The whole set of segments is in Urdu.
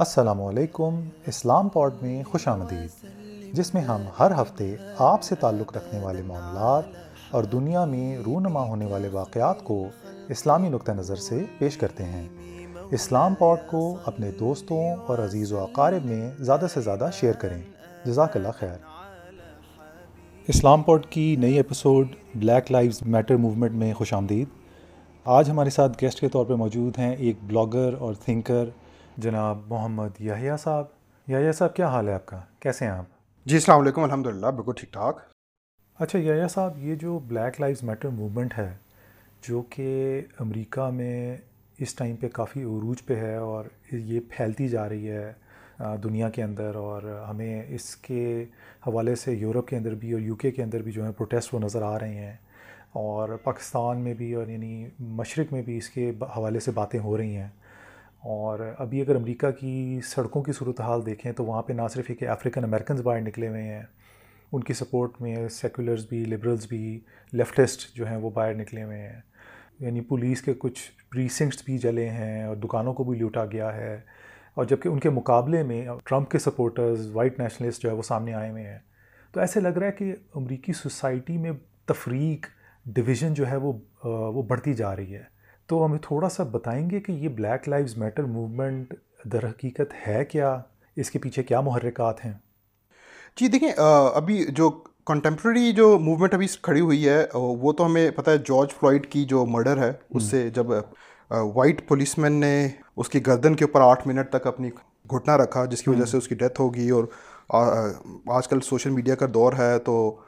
السلام علیکم، اسلام پوڈ میں خوش آمدید۔ جس میں ہم ہر ہفتے آپ سے تعلق رکھنے والے معاملات اور دنیا میں رونما ہونے والے واقعات کو اسلامی نقطہ نظر سے پیش کرتے ہیں۔ اسلام پوڈ کو اپنے دوستوں اور عزیز و اقارب میں زیادہ سے زیادہ شیئر کریں۔ جزاک اللہ خیر۔ اسلام پوڈ کی نئی episode Black Lives Matter movement میں خوش آمدید۔ آج ہمارے ساتھ گیسٹ کے طور پہ موجود ہیں ایک بلاگر اور تھنکر جناب محمد یحییٰ صاحب۔ یحییٰ صاحب کیا حال ہے آپ کا؟ کیسے ہیں آپ؟ جی السلام علیکم الحمد للہ بالکل ٹھیک ٹھاک۔ اچھا یحییٰ صاحب یہ جو بلیک لائیوز میٹر موومنٹ ہے جو کہ امریکہ میں اس ٹائم پہ کافی عروج پہ ہے اور یہ پھیلتی جا رہی ہے دنیا کے اندر اور ہمیں اس کے حوالے سے یورپ کے اندر بھی اور یو کے کے اندر بھی جو ہیں پروٹیسٹ وہ نظر آ رہے ہیں اور پاکستان میں بھی اور یعنی مشرق میں بھی اس کے حوالے سے باتیں ہو رہی ہیں۔ اور ابھی اگر امریکہ کی سڑکوں کی صورتحال دیکھیں تو وہاں پہ نہ صرف ایک افریقن امریکنز باہر نکلے ہوئے ہیں، ان کی سپورٹ میں سیکولرز بھی لبرلز بھی لیفٹسٹ جو ہیں وہ باہر نکلے ہوئے ہیں۔ یعنی پولیس کے کچھ پریسنکٹس بھی جلے ہیں اور دکانوں کو بھی لوٹا گیا ہے۔ اور جبکہ ان کے مقابلے میں ٹرمپ کے سپورٹرز وائٹ نیشنلسٹ جو ہے وہ سامنے آئے ہوئے ہیں۔ تو ایسے لگ رہا ہے کہ امریکی سوسائٹی میں تفریق ڈویژن جو ہے وہ وہ بڑھتی جا رہی ہے۔ تو ہمیں تھوڑا سا بتائیں گے کہ یہ بلیک لائیوز میٹر موومنٹ در حقیقت ہے کیا؟ اس کے پیچھے کیا محرکات ہیں؟ جی دیکھیں ابھی جو کنٹمپرری جو موومنٹ ابھی کھڑی ہوئی ہے وہ تو ہمیں پتہ ہے جارج فلائڈ کی جو مرڈر ہے اس سے جب وائٹ پولیس مین نے اس کی گردن کے اوپر آٹھ منٹ تک اپنی گھٹنا رکھا جس کی وجہ سے اس کی ڈیتھ ہوگی اور آج کل سوشل میڈیا کا دور ہے تو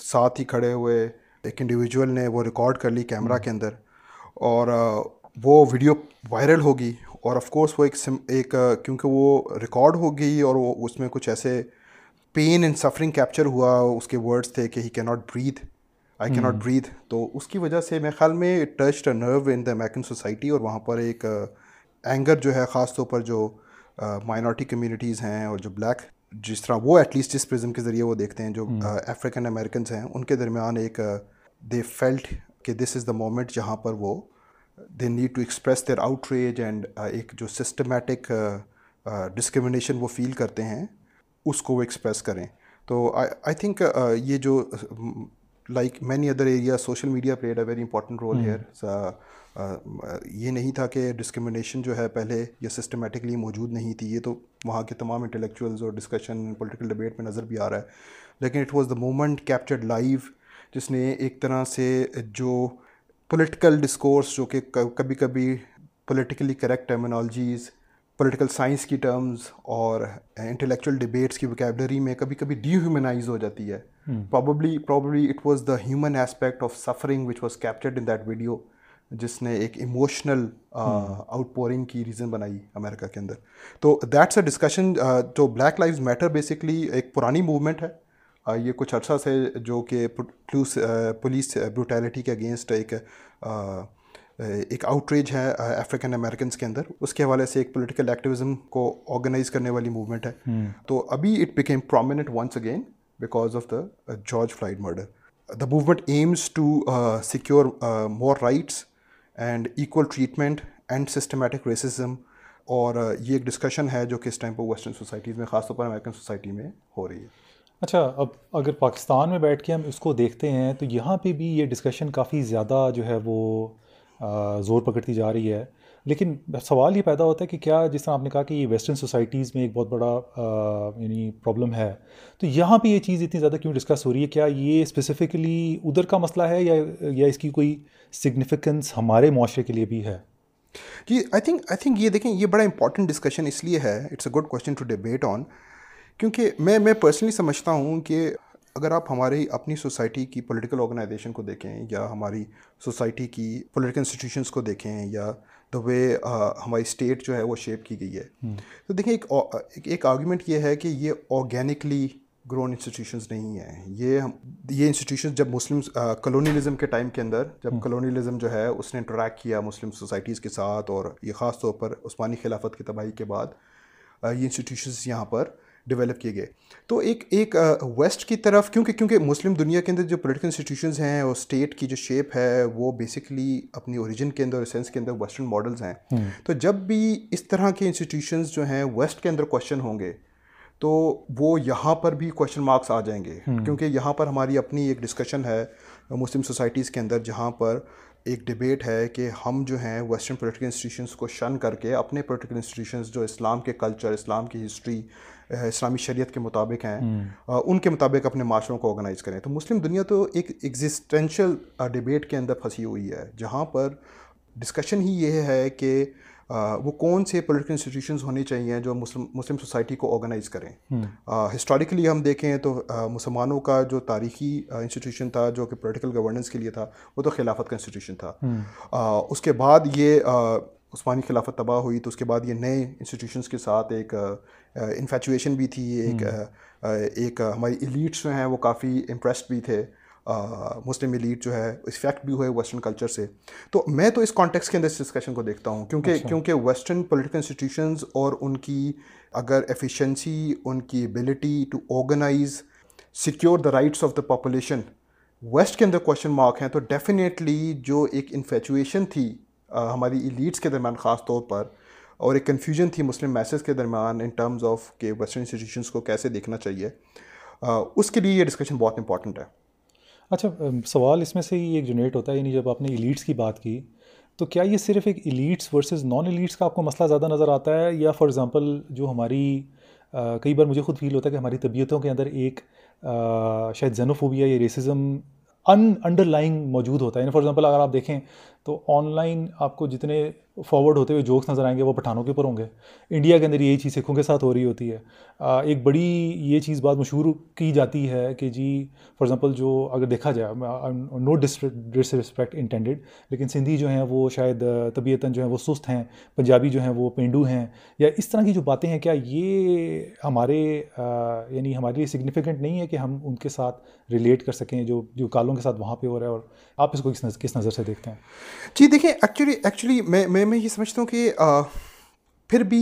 ساتھ ہی کھڑے ہوئے ایک انڈیویجول نے وہ ریکارڈ کر لی کیمرہ کے اندر۔ اور وہ ویڈیو وائرل ہوگی اور آف کورس وہ ایک ایک کیونکہ وہ ریکارڈ ہو گئی اور وہ اس میں کچھ ایسے پین اینڈ سفرنگ کیپچر ہوا اس کے ورڈس تھے کہ ہی کی ناٹ بریتھ آئی کی ناٹ بریتھ تو اس کی وجہ سے میرے خیال میں touch nerve in the American society اور وہاں پر ایک اینگر جو ہے خاص طور پر جو مائنورٹی کمیونٹیز ہیں اور جو بلیک جس طرح وہ ایٹ لیسٹ جس پرزم کے ذریعے وہ دیکھتے ہیں جو افریقن امیریکنز ہیں ان کے درمیان ایک دے فیلٹ کہ دس از دا مومنٹ جہاں پر وہ they need to express their outrage and ایک جو سسٹمیٹک ڈسکرمنیشن وہ فیل کرتے ہیں اس کو وہ ایکسپریس کریں۔ تو آئی تھنک یہ جو like many other area social media played a very important role here یہ نہیں تھا کہ ڈسکرمنیشن جو ہے پہلے یہ سسٹمیٹکلی موجود نہیں تھی یہ تو وہاں کے تمام انٹلیکچوئلز اور ڈسکشن پولیٹیکل ڈبیٹ میں نظر بھی آ رہا ہے۔ لیکن it was the moment captured live جس نے ایک طرح سے جو پولیٹیکل ڈسکورس جو کہ کبھی کبھی politically correct terminologies political science کی ٹرمز اور انٹلیکچوئل ڈبیٹس کی وکیبلری میں کبھی کبھی ڈی ہیومنائز ہو جاتی ہے. Probably probably it was the human aspect of suffering which was captured in that video جس نے ایک ایموشنل آؤٹ پورنگ کی ریزن بنائی امریکہ کے اندر. تو دیٹس اے ڈسکشن جو بلیک لائف میٹر بیسکلی ایک پرانی موومنٹ ہے۔ یہ کچھ عرصہ سے جو کہ پولیس بروٹیلٹی کے اگینسٹ ایک ایک آؤٹریج ہے افریقن امریکنس کے اندر۔ اس کے حوالے سے ایک پولیٹیکل ایکٹیویزم کو آرگنائز کرنے والی موومنٹ ہے۔ تو ابھی it became prominent once again because of the George Floyd murder the movement aims to secure more rights and equal treatment and systemic racism اور یہ ایک ڈسکشن ہے جو کہ اس ٹائم پہ ویسٹرن سوسائٹیز میں خاص طور پر امریکن سوسائٹی میں ہو رہی ہے۔ اچھا اب اگر پاکستان میں بیٹھ کے ہم اس کو دیکھتے ہیں، تو یہاں پہ بھی یہ ڈسکشن کافی زیادہ جو ہے وہ زور پکڑتی جا رہی ہے۔ لیکن سوال یہ پیدا ہوتا ہے کہ کیا جس طرح آپ نے کہا کہ یہ ویسٹرن سوسائٹیز میں ایک بہت بڑا یعنی پرابلم ہے۔ تو یہاں پہ یہ چیز اتنی زیادہ کیوں ڈسکس ہو رہی ہے؟ کیا یہ اسپیسیفکلی ادھر کا مسئلہ ہے یا یا اس کی کوئی سگنیفیکنس ہمارے معاشرے کے لیے بھی ہے؟ جی آئی تھنک آئی تھنک یہ دیکھیں، یہ بڑا امپورٹنٹ ڈسکشن اس لیے ہے it's a good question to debate on کیونکہ میں میں پرسنلی سمجھتا ہوں کہ اگر آپ ہماری اپنی سوسائٹی کی پولیٹیکل آرگنائزیشن کو دیکھیں یا ہماری سوسائٹی کی پولیٹیکل انسٹیٹیوشنس کو دیکھیں یا دا وے ہماری اسٹیٹ جو ہے وہ شیپ کی گئی ہے تو دیکھیں ایک ایک آرگومنٹ یہ ہے کہ یہ آرگینکلی گرون انسٹیٹیوشنز نہیں ہیں۔ یہ یہ انسٹیٹیوشنز جب مسلم کلونیلزم کے ٹائم کے اندر جب کلونیلزم جو ہے اس نے انٹریکٹ کیا مسلم سوسائٹیز کے ساتھ اور یہ خاص طور پر عثمانی خلافت کی تباہی کے بعد یہ انسٹیٹیوشنز یہاں پر ڈیولپ کیے گئے۔ تو ایک ایک ویسٹ کی طرف کیونکہ کیونکہ مسلم دنیا کے اندر جو پولیٹیکل انسٹیٹیوشنز ہیں اور اسٹیٹ کی جو شیپ ہے وہ بیسکلی اپنی اوریجن کے اندر سینس کے اندر ویسٹرن ماڈلز ہیں۔ تو جب بھی اس طرح کے انسٹیٹیوشنز جو ہیں ویسٹ کے اندر کوشچن ہوں گے تو وہ یہاں پر بھی کوشچن مارکس آ جائیں گے۔ کیونکہ یہاں پر ہماری اپنی ایک ڈسکشن ہے مسلم سوسائٹیز کے اندر جہاں پر ایک ڈبیٹ ہے کہ ہم جو ہیں ویسٹرن پولیٹیکل انسٹیٹیوشنس کو شن کر کے اپنے پولیٹیکل انسٹیٹیوشنس جو اسلام کے کلچر اسلام کی ہسٹری اسلامی شریعت کے مطابق ہیں۔ ان کے مطابق اپنے معاشروں کو آرگنائز کریں۔ تو مسلم دنیا تو ایک ایگزسٹینشیل ڈبیٹ کے اندر پھنسی ہوئی ہے جہاں پر ڈسکشن ہی یہ ہے کہ وہ کون سے پولیٹیکل انسٹیٹیوشنز ہونے چاہیے جو مسلم مسلم سوسائٹی کو آرگنائز کریں۔ ہسٹوریکلی ہم دیکھیں تو مسلمانوں کا جو تاریخی انسٹیٹیوشن تھا جو کہ پولیٹیکل گورننس کے لیے تھا وہ تو خلافت کا انسٹیٹیوشن تھا۔ اس کے بعد یہ عثمانی خلافت تباہ ہوئی تو اس کے بعد یہ نئے انسٹیٹیوشنس کے ساتھ ایک انفیچویشن بھی تھی ایک ایک ہماری ایلیٹس جو ہیں وہ کافی امپریسڈ بھی تھے۔ مسلم ایلیٹ جو ہے افیکٹ بھی ہوئے ویسٹرن کلچر سے۔ تو میں تو اس کانٹیکس کے اندر اس ڈسکشن کو دیکھتا ہوں کیونکہ اچھا۔ کیونکہ ویسٹرن پولیٹیکل انسٹیٹیوشنز اور ان کی اگر ایفیشنسی ان کی ability to organize secure the rights of the population west کے اندر کوشچن مارک ہیں۔ تو ڈیفینیٹلی جو ایک انفیچویشن تھی ہماری ایلیٹس کے درمیان خاص طور پر اور ایک کنفیوژن تھی مسلم میسز کے درمیان ان ٹرمز آف کہ ویسٹرن انسٹیٹیوشنس کو کیسے دیکھنا چاہیے۔ اس کے لیے یہ ڈسکشن بہت امپورٹنٹ ہے۔ اچھا سوال اس میں سے ہی ایک جنریٹ ہوتا ہے یعنی جب آپ نے ایلیٹس کی بات کی، تو کیا یہ صرف ایک ایلیٹس ورسز نان ایلیٹس کا آپ کو مسئلہ زیادہ نظر آتا ہے؟ یا فار ایگزامپل جو ہماری کئی بار مجھے خود فیل ہوتا ہے کہ ہماری طبیعتوں کے اندر ایک شاید زینوفوبیا یا ریسزم ان انڈر لائنگ موجود ہوتا ہے۔ یعنی فار ایگزامپل اگر آپ دیکھیں تو آن لائن آپ کو جتنے فارورڈ ہوتے ہوئے جوکس نظر آئیں گے وہ پٹھانوں کے اوپر ہوں گے۔ انڈیا کے اندر یہی چیز سکھوں کے ساتھ ہو رہی ہوتی ہے۔ ایک بڑی یہ چیز بات مشہور کی جاتی ہے کہ جی فار ایگزامپل جو اگر دیکھا جائے نو ڈس رسپیکٹ انٹینڈیڈ لیکن سندھی جو ہیں وہ شاید طبیعتاً جو ہیں وہ سست ہیں، پنجابی جو ہیں وہ پینڈو ہیں، یا اس طرح کی جو باتیں ہیں، کیا یہ ہمارے یعنی ہمارے لیے سگنیفیکنٹ نہیں ہے کہ ہم ان کے ساتھ ریلیٹ کر سکیں، جو جو کالوں کے ساتھ وہاں پہ ہو رہا ہے اور آپ اس کو کس کس نظر سے دیکھتے ہیں؟ جی دیکھیں ایکچولی ایکچولی میں میں میں یہ سمجھتا ہوں کہ پھر بھی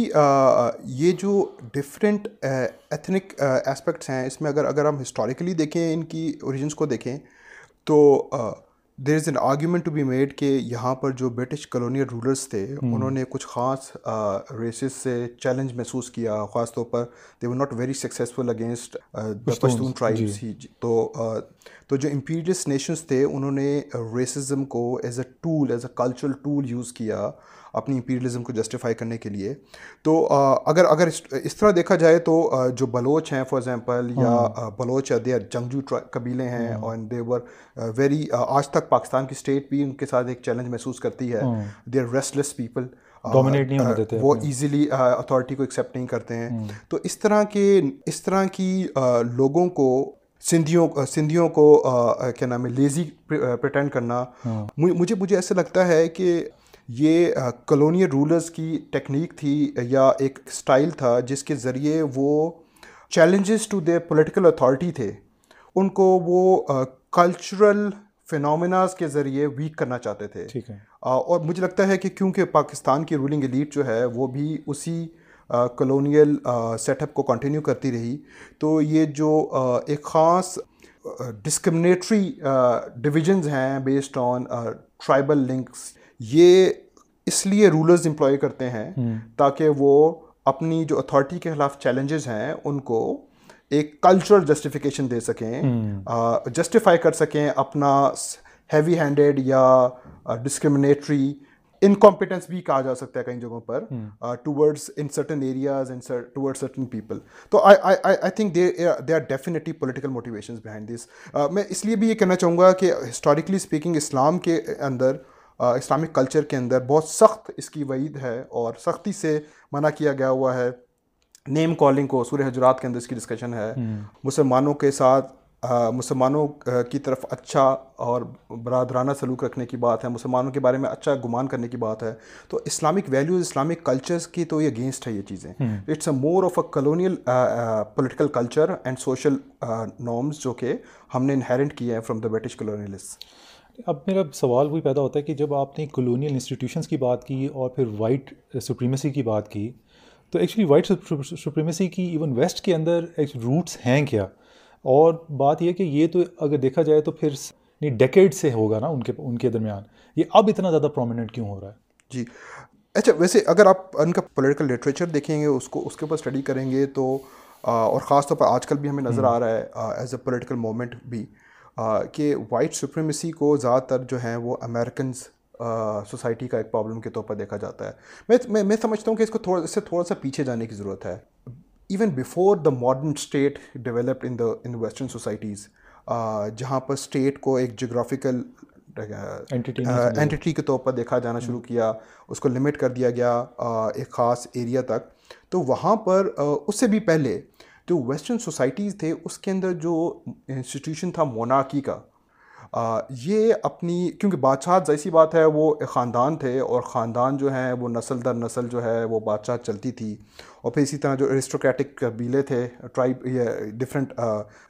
یہ جو ڈفرینٹ ایتھنک اسپیکٹس ہیں، اس میں اگر اگر ہم ہسٹوریکلی دیکھیں ان کی اوریجنس کو دیکھیں، تو there is an argument to be made کہ یہاں پر جو برٹش کالونیل رولرس تھے انہوں نے کچھ خاص ریسز سے چیلنج محسوس کیا خاص طور پر they were not very successful against Pashtun tribes ہی تو تو جو امپیریلسٹ نیشنس تھے انہوں نے ریسزم کو as a tool as a cultural tool use کیا۔ اپنی امپیریلزم کو جسٹیفائی کرنے کے لیے۔ تو اگر اگر اس طرح دیکھا جائے تو جو بلوچ ہیں فار ایگزامپل یا ہاں۔ بلوچ دے جنگجو قبیلے ہیں اور دے ور ویری آج تک پاکستان کی اسٹیٹ بھی ان کے ساتھ ایک چیلنج محسوس کرتی ہے۔ They are restless people وہ ایزیلی اتھارٹی کو ایکسیپٹ نہیں کرتے ہیں۔ تو اس طرح کے اس طرح کی لوگوں کو سندھیوں سندھیوں کو کیا نام ہے لیزی پریٹینڈ کرنا۔ ہاں۔ مجھے مجھے ایسا لگتا ہے کہ یہ کلونیل رولرز کی ٹیکنیک تھی یا ایک اسٹائل تھا جس کے ذریعے وہ challenges to the political authority تھے۔ ان کو وہ کلچرل فینومناز کے ذریعے ویک کرنا چاہتے تھے۔ اور مجھے لگتا ہے کہ کیونکہ پاکستان کی رولنگ ایلیٹ جو ہے وہ بھی اسی کلونیل سیٹ اپ کو کنٹینیو کرتی رہی۔ تو یہ جو ایک خاص ڈسکرمنیٹری ڈویژنز ہیں بیسڈ آن ٹرائبل لنکس یہ اس لیے رولرز امپلائی کرتے ہیں تاکہ وہ اپنی جو اتھارٹی کے خلاف چیلنجز ہیں ان کو ایک کلچرل جسٹیفیکیشن دے سکیں جسٹیفائی کر سکیں اپنا ہیوی ہینڈیڈ یا ڈسکرمنیٹری انکمپیٹنس بھی کہا جا سکتا ہے کئی جگہوں پر towards in certain areas toward certain people تو I think they are definitely political motivations behind this میں اس لیے بھی یہ کہنا چاہوں گا کہ ہسٹوریکلی اسپیکنگ اسلام کے اندر اسلامک کلچر کے اندر بہت سخت اس کی وعید ہے اور سختی سے منع کیا گیا ہوا ہے۔ نیم کالنگ کو سورہ حجرات کے اندر اس کی ڈسکشن ہے۔ مسلمانوں کے ساتھ مسلمانوں کی طرف اچھا اور برادرانہ سلوک رکھنے کی بات ہے۔ مسلمانوں کے بارے میں اچھا گمان کرنے کی بات ہے۔ تو اسلامک ویلیوز اسلامک کلچرز کی تو یہ اگینسٹ ہے یہ چیزیں۔ It's a more of a colonial political culture and social norms جو کہ ہم نے انہیرنٹ کیے ہیں فرام دا برٹش کلونیلس اب میرا سوال وہی پیدا ہوتا ہے کہ جب آپ نے کلونیل انسٹیٹیوشنس کی بات کی اور پھر وائٹ سپریمیسی کی بات کی تو ایکچولی وائٹ سپریمیسی کی ایون ویسٹ کے اندر روٹس ہیں کیا؟ اور بات یہ کہ یہ تو اگر دیکھا جائے تو پھر ڈیکیڈ سے ہوگا نا ان کے ان کے درمیان۔ یہ اب اتنا زیادہ پرومیننٹ کیوں ہو رہا ہے؟ جی۔ اچھا ویسے اگر آپ ان کا پولیٹیکل لٹریچر دیکھیں گے اس کو اس کے اوپر اسٹڈی کریں گے تو اور خاص طور پر آج کل بھی ہمیں نظر آ رہا ہے ایز اے پولیٹیکل مومنٹ بھی۔ کہ وائٹ سپریمیسی کو زیادہ تر جو ہیں وہ امیرکنز سوسائٹی کا ایک پرابلم کے طور پر دیکھا جاتا ہے۔ میں میں سمجھتا ہوں کہ اس کو تھوڑا اس سے تھوڑا سا پیچھے جانے کی ضرورت ہے۔ Even before the modern state developed in the in western societies جہاں پر اسٹیٹ کو ایک جغرافیکل اینٹی کے طور پر دیکھا جانا شروع کیا اس کو لمٹ کر دیا گیا ایک خاص ایریا تک۔ تو وہاں پر اس سے بھی پہلے جو ویسٹرن سوسائٹیز تھے اس کے اندر جو انسٹیٹیوشن تھا موناکی کا یہ اپنی کیونکہ بادشاہ ایسی بات ہے وہ خاندان تھے اور خاندان جو ہیں وہ نسل در نسل جو ہے وہ بادشاہ چلتی تھی۔ اور پھر اسی طرح جو ارسٹوکریٹک قبیلے تھے ٹرائب ڈفرینٹ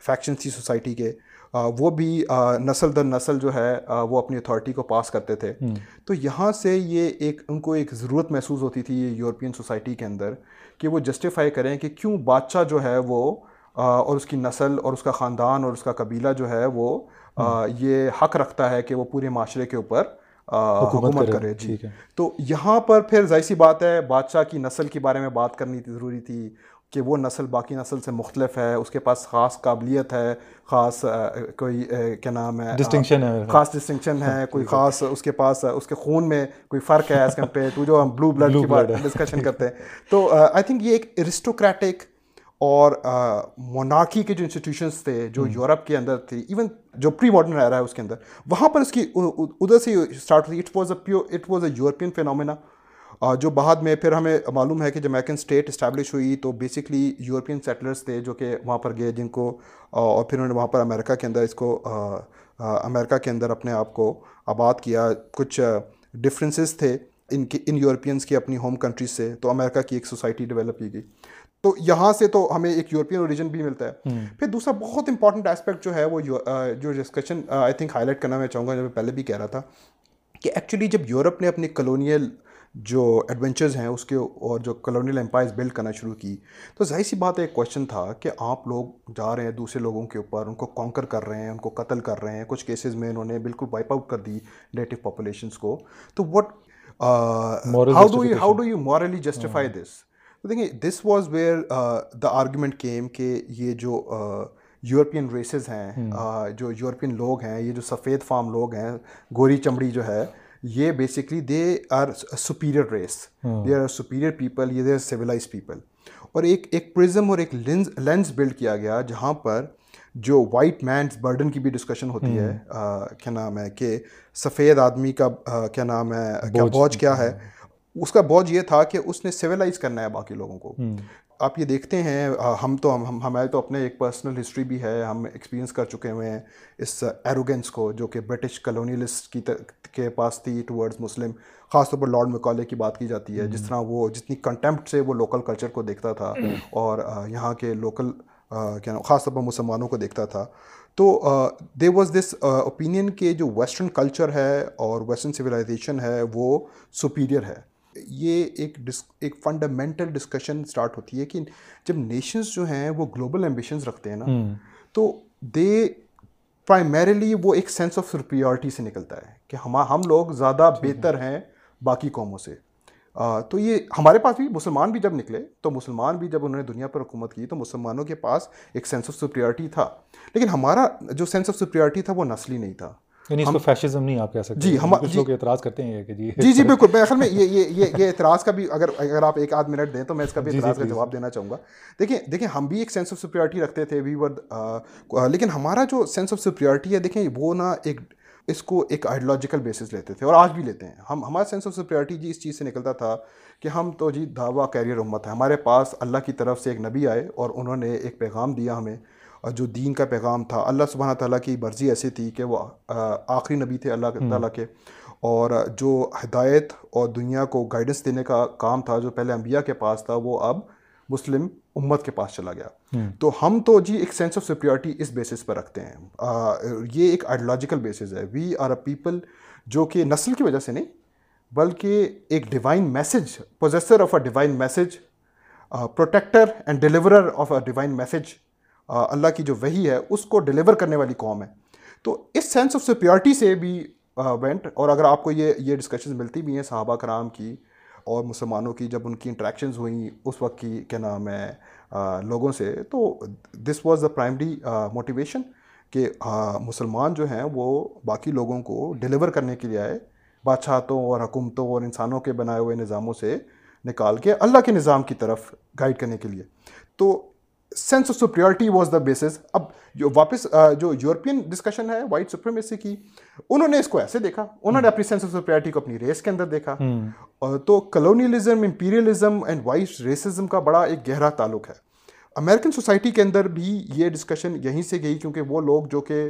فیکشن تھی سوسائٹی کے۔ وہ بھی نسل در نسل جو ہے وہ اپنی اتھارٹی کو پاس کرتے تھے۔ تو یہاں سے یہ ایک ان کو ایک ضرورت محسوس ہوتی تھی یہ یورپین سوسائٹی کے اندر۔ کہ وہ جسٹیفائی کریں کہ کیوں بادشاہ جو ہے وہ اور اس کی نسل اور اس کا خاندان اور اس کا قبیلہ جو ہے وہ یہ حق رکھتا ہے کہ وہ پورے معاشرے کے اوپر حکومت کرے۔ جی۔ تو یہاں پر پھر ظاہر سی بات ہے بادشاہ کی نسل کے بارے میں بات کرنی ضروری تھی۔ کہ وہ نسل باقی نسل سے مختلف ہے اس کے پاس خاص قابلیت ہے خاص کوئی کیا نام ہے ڈسٹنکشن ہے خاص ڈسٹنکشن ہے کوئی خاص اس کے پاس اس کے خون میں کوئی فرق ہے ایز کمپیئر ٹو جو ہم بلو بلڈ کی بات ڈسکشن کرتے ہیں۔ تو آئی تھنک یہ ایک ارسٹوکریٹک اور مونارکی کے جو انسٹیٹیوشنس تھے جو یورپ کے اندر تھے ایون جو پری ماڈرن رہا ہے اس کے اندر وہاں پر اس کی ادھر سے اسٹارٹ ہوئی۔ It was a pure it was a European phenomena جو بعد میں پھر ہمیں معلوم ہے کہ جب امیرکن اسٹیٹ اسٹیبلش ہوئی تو بیسکلی یورپین سیٹلرس تھے جو کہ وہاں پر گئے جن کو اور پھر انہوں نے وہاں پر امریکہ کے اندر اس کو امریکہ کے اندر اپنے آپ کو آباد کیا۔ کچھ ڈفرینسز تھے ان کی ان یورپینس کی اپنی ہوم کنٹریز سے تو امریکہ کی ایک سوسائٹی ڈیولپ کی گئی۔ تو یہاں سے تو ہمیں ایک یورپین اوریجن بھی ملتا ہے۔ پھر دوسرا بہت امپورٹنٹ اسپیکٹ جو ہے وہ جو discussion I think highlight کرنا میں چاہوں گا جو میں پہلے بھی کہہ رہا تھا کہ ایکچولی جب یورپ نے اپنی کلونیل جو ایڈونچرز ہیں اس کے اور جو کلونیل امپائرز بلڈ کرنا شروع کی تو ظاہر سی بات ایک کویشچن تھا کہ آپ لوگ جا رہے ہیں دوسرے لوگوں کے اوپر ان کو کانکر کر رہے ہیں ان کو قتل کر رہے ہیں کچھ کیسز میں انہوں نے بالکل وائپ آؤٹ کر دی نیٹو پاپولیشنس کو۔ تو what how do you how do you morally justify this تو دیکھیں this was where the argument came کہ یہ جو یورپین ریسز ہیں جو یورپین لوگ ہیں یہ جو سفید فام لوگ ہیں گوری چمڑی جو ہے یہ basically they are superior race they are superior people یہ دے آر سویلائز پیپل اور ایک ایک پرزم اور ایک لینز لینس بلڈ کیا گیا جہاں پر جو وائٹ مینس برڈن کی بھی ڈسکشن ہوتی ہے کیا نام ہے کہ سفید آدمی کا کیا نام ہے کیا بوجھ۔ کیا ہے؟ اس کا بوجھ یہ تھا کہ اس نے سویلائز کرنا ہے باقی لوگوں کو۔ آپ یہ دیکھتے ہیں ہم تو ہم ہمارے تو اپنے ایک پرسنل ہسٹری بھی ہے ہم ایکسپیرینس کر چکے ہوئے ہیں اس ایروگینس کو جو کہ برٹش کلونیلسٹ کی کے پاس تھی ٹورڈز مسلم خاص طور پر لارڈ مکالے کی بات کی جاتی ہے جس طرح وہ جتنی کنٹمپٹ سے وہ لوکل کلچر کو دیکھتا تھا اور یہاں کے لوکل کیا خاص طور پر مسلمانوں کو دیکھتا تھا۔ تو دے واز دس اوپینین کہ جو ویسٹرن کلچر ہے اور ویسٹرن سویلائزیشن ہے وہ سپیریئر ہے۔ یہ ایک ایک فنڈامنٹل ڈسکشن اسٹارٹ ہوتی ہے کہ جب نیشنز جو ہیں وہ گلوبل ایمبیشنز رکھتے ہیں نا تو دے پرائمریلی وہ ایک سینس آف سپریورٹی سے نکلتا ہے کہ ہم ہم لوگ زیادہ بہتر ہیں باقی قوموں سے۔ تو یہ ہمارے پاس بھی مسلمان بھی جب نکلے تو مسلمان بھی جب انہوں نے دنیا پر حکومت کی تو مسلمانوں کے پاس ایک سینس آف سپریورٹی تھا۔ لیکن ہمارا جو سینس آف سپریورٹی تھا وہ نسلی نہیں تھا۔ یعنی اس کو فیشزم نہیں آپ کہہ سکتے جی ہم کچھ لوگ اعتراض کرتے ہیں کہ جی۔ جی جی بالکل۔ میں اصل میں یہ یہ یہ اعتراض کا بھی اگر اگر آپ ایک آدھ منٹ دیں تو میں اس کا بھی اعتراض کا جواب دینا چاہوں گا۔ دیکھیں دیکھیں ہم بھی ایک سینس آف سپریورٹی رکھتے تھے وی ور لیکن ہمارا جو سینس آف سپریورٹی ہے دیکھیں وہ نا ایک اس کو ایک آئیڈیولوجیکل بیسس لیتے تھے اور آج بھی لیتے ہیں۔ ہم ہمارا سینس آف سپریورٹی جی اس چیز سے نکلتا تھا کہ ہم تو جی دعویٰ کیریئر امت ہے ہمارے پاس اللہ کی طرف سے ایک نبی آئے اور انہوں نے ایک پیغام دیا ہمیں جو دین کا پیغام تھا اللہ سبحانہ تعالیٰ کی مرضی ایسی تھی کہ وہ آخری نبی تھے اللہ تعالیٰ کے۔ اور جو ہدایت اور دنیا کو گائیڈنس دینے کا کام تھا جو پہلے انبیاء کے پاس تھا وہ اب مسلم امت کے پاس چلا گیا۔ تو ہم تو جی ایک سینس آف سپیورٹی اس بیسس پر رکھتے ہیں۔ یہ ایک آئیڈیولوجیکل بیسس ہے۔ وی آر اے پیپل جو کہ نسل کی وجہ سے نہیں بلکہ ایک divine message possessor of a divine message protector and deliverer of a divine message اللہ کی جو وہی ہے، اس کو ڈیلیور کرنے والی قوم ہے۔ تو اس سینس آف سپیورٹی سے بھی وینٹ اور اگر آپ کو یہ یہ ڈسکشنز ملتی بھی ہیں صحابہ کرام کی اور مسلمانوں کی، جب ان کی انٹریکشنز ہوئیں اس وقت کی، کیا نام ہے لوگوں سے، تو this was the primary motivation کہ مسلمان جو ہیں وہ باقی لوگوں کو ڈیلیور کرنے کے لیے آئے، بادشاہتوں اور حکومتوں اور انسانوں کے بنائے ہوئے نظاموں سے نکال کے اللہ کے نظام کی طرف گائیڈ کرنے کے لیے۔ تو sense of superiority was the basis اب جو واپس جو یورپین ڈسکشن ہے وائٹ سپریمیسی کی انہوں نے اس کو ایسے دیکھا انہوں نے اپنی سینس آف سپریورٹی کو اپنی ریس کے اندر دیکھا۔ تو colonialism imperialism and white racism کا بڑا ایک گہرا تعلق ہے۔ امریکن سوسائٹی کے اندر بھی یہ ڈسکشن یہیں سے گئی کیونکہ وہ لوگ جو کہ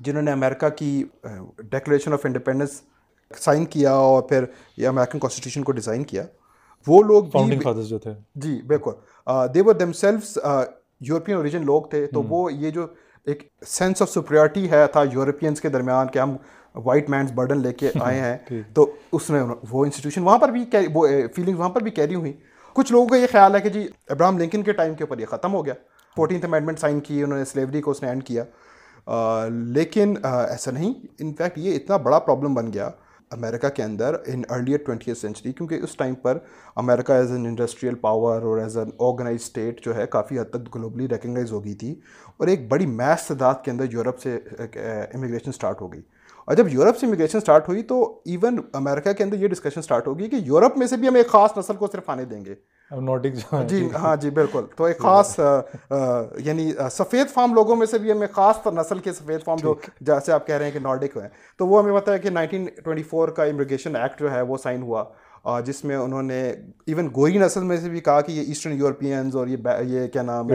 جنہوں نے امریکہ کی ڈیکلیریشن آف انڈیپینڈنس سائن کیا اور پھر یہ امریکن کانسٹیٹیوشن کو ڈیزائن کیا۔ وہ لوگ جو تھے۔ جی بالکل۔ They were themselves European origin لوگ تھے تو وہ یہ جو ایک سینس آف سپریورٹی ہے تھا یورپینس کے درمیان کہ ہم وائٹ مینس برڈن لے کے آئے ہیں۔ تو اس نے وہ انسٹیٹیوشن وہاں پر بھی وہ فیلنگز وہاں پر بھی کیری ہوئی کچھ لوگوں کا یہ خیال ہے کہ جی ابراہم لنکن کے ٹائم کے اوپر یہ ختم ہو گیا۔ فورٹینتھ امینڈمنٹ سائن کی انہوں نے سلیوری کو اس نے اینڈ کیا۔ لیکن ایسا نہیں۔ انفیکٹ یہ اتنا بڑا پرابلم بن گیا امریکہ کے اندر ان ارلیئر ٹوینٹی سینچری کیونکہ اس time per America as an industrial power اور ایز این آرگنائز اسٹیٹ جو ہے کافی حد تک گلوبلی ریکگنائز ہو گئی تھی اور ایک بڑی میس تعداد کے اندر یورپ سے امیگریشن اسٹارٹ ہو گئی۔ اور جب یورپ سے امیگریشن اسٹارٹ ہوئی تو ایون امریکہ کے اندر یہ ڈسکشن اسٹارٹ ہوگی کہ یورپ میں سے بھی ہم ایک خاص نسل کو صرف آنے دیں گے۔ جی ہاں جی بالکل۔ تو ایک خاص یعنی سفید فارم لوگوں میں سے بھی ہمیں خاص نسل کے سفید فارم جو جیسے آپ کہہ رہے ہیں کہ نارڈک ہیں۔ تو وہ ہمیں پتہ ہے کہ نائنٹین ٹوئنٹی فور کا امیگریشن ایکٹ جو ہے وہ سائن ہوا جس میں انہوں نے ایون گوری نسل میں سے بھی کہا کہ یہ ایسٹرن یورپینز اور یہ یہ کیا نام ہے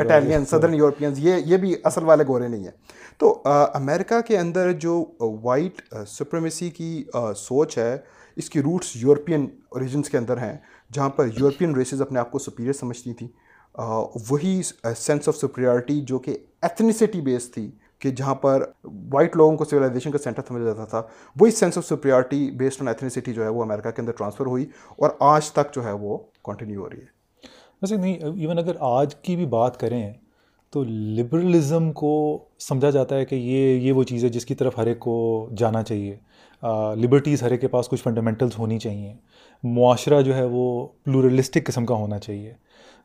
اٹیلین سدرن یورپینز یہ یہ بھی اصل والے گورے نہیں ہیں۔ تو امریکہ کے اندر جو وائٹ سپریمیسی کی سوچ ہے اس کی روٹس یورپین اوریجنس کے اندر ہیں۔ جہاں پر یورپین ریسز اپنے آپ کو سپیریئر سمجھتی تھیں وہی سینس آف سپریارٹی جو کہ ایتھنیسٹی بیس تھی کہ جہاں پر وائٹ لوگوں کو سویلائزیشن کا سینٹر سمجھا جاتا تھا، وہی sense of superiority based on ethnicity جو ہے وہ امریکہ کے اندر ٹرانسفر ہوئی اور آج تک جو ہے وہ کنٹینیو ہو رہی ہے۔ ویسے نہیں ایون اگر آج کی بھی بات کریں تو لبرلزم کو سمجھا جاتا ہے کہ یہ یہ وہ چیز ہے جس کی طرف ہر ایک کو جانا چاہیے۔ لبرٹیز ہر ایک کے پاس کچھ فنڈامنٹلس ہونی چاہیے۔ معاشرہ جو ہے وہ پلورلسٹک قسم کا ہونا چاہیے۔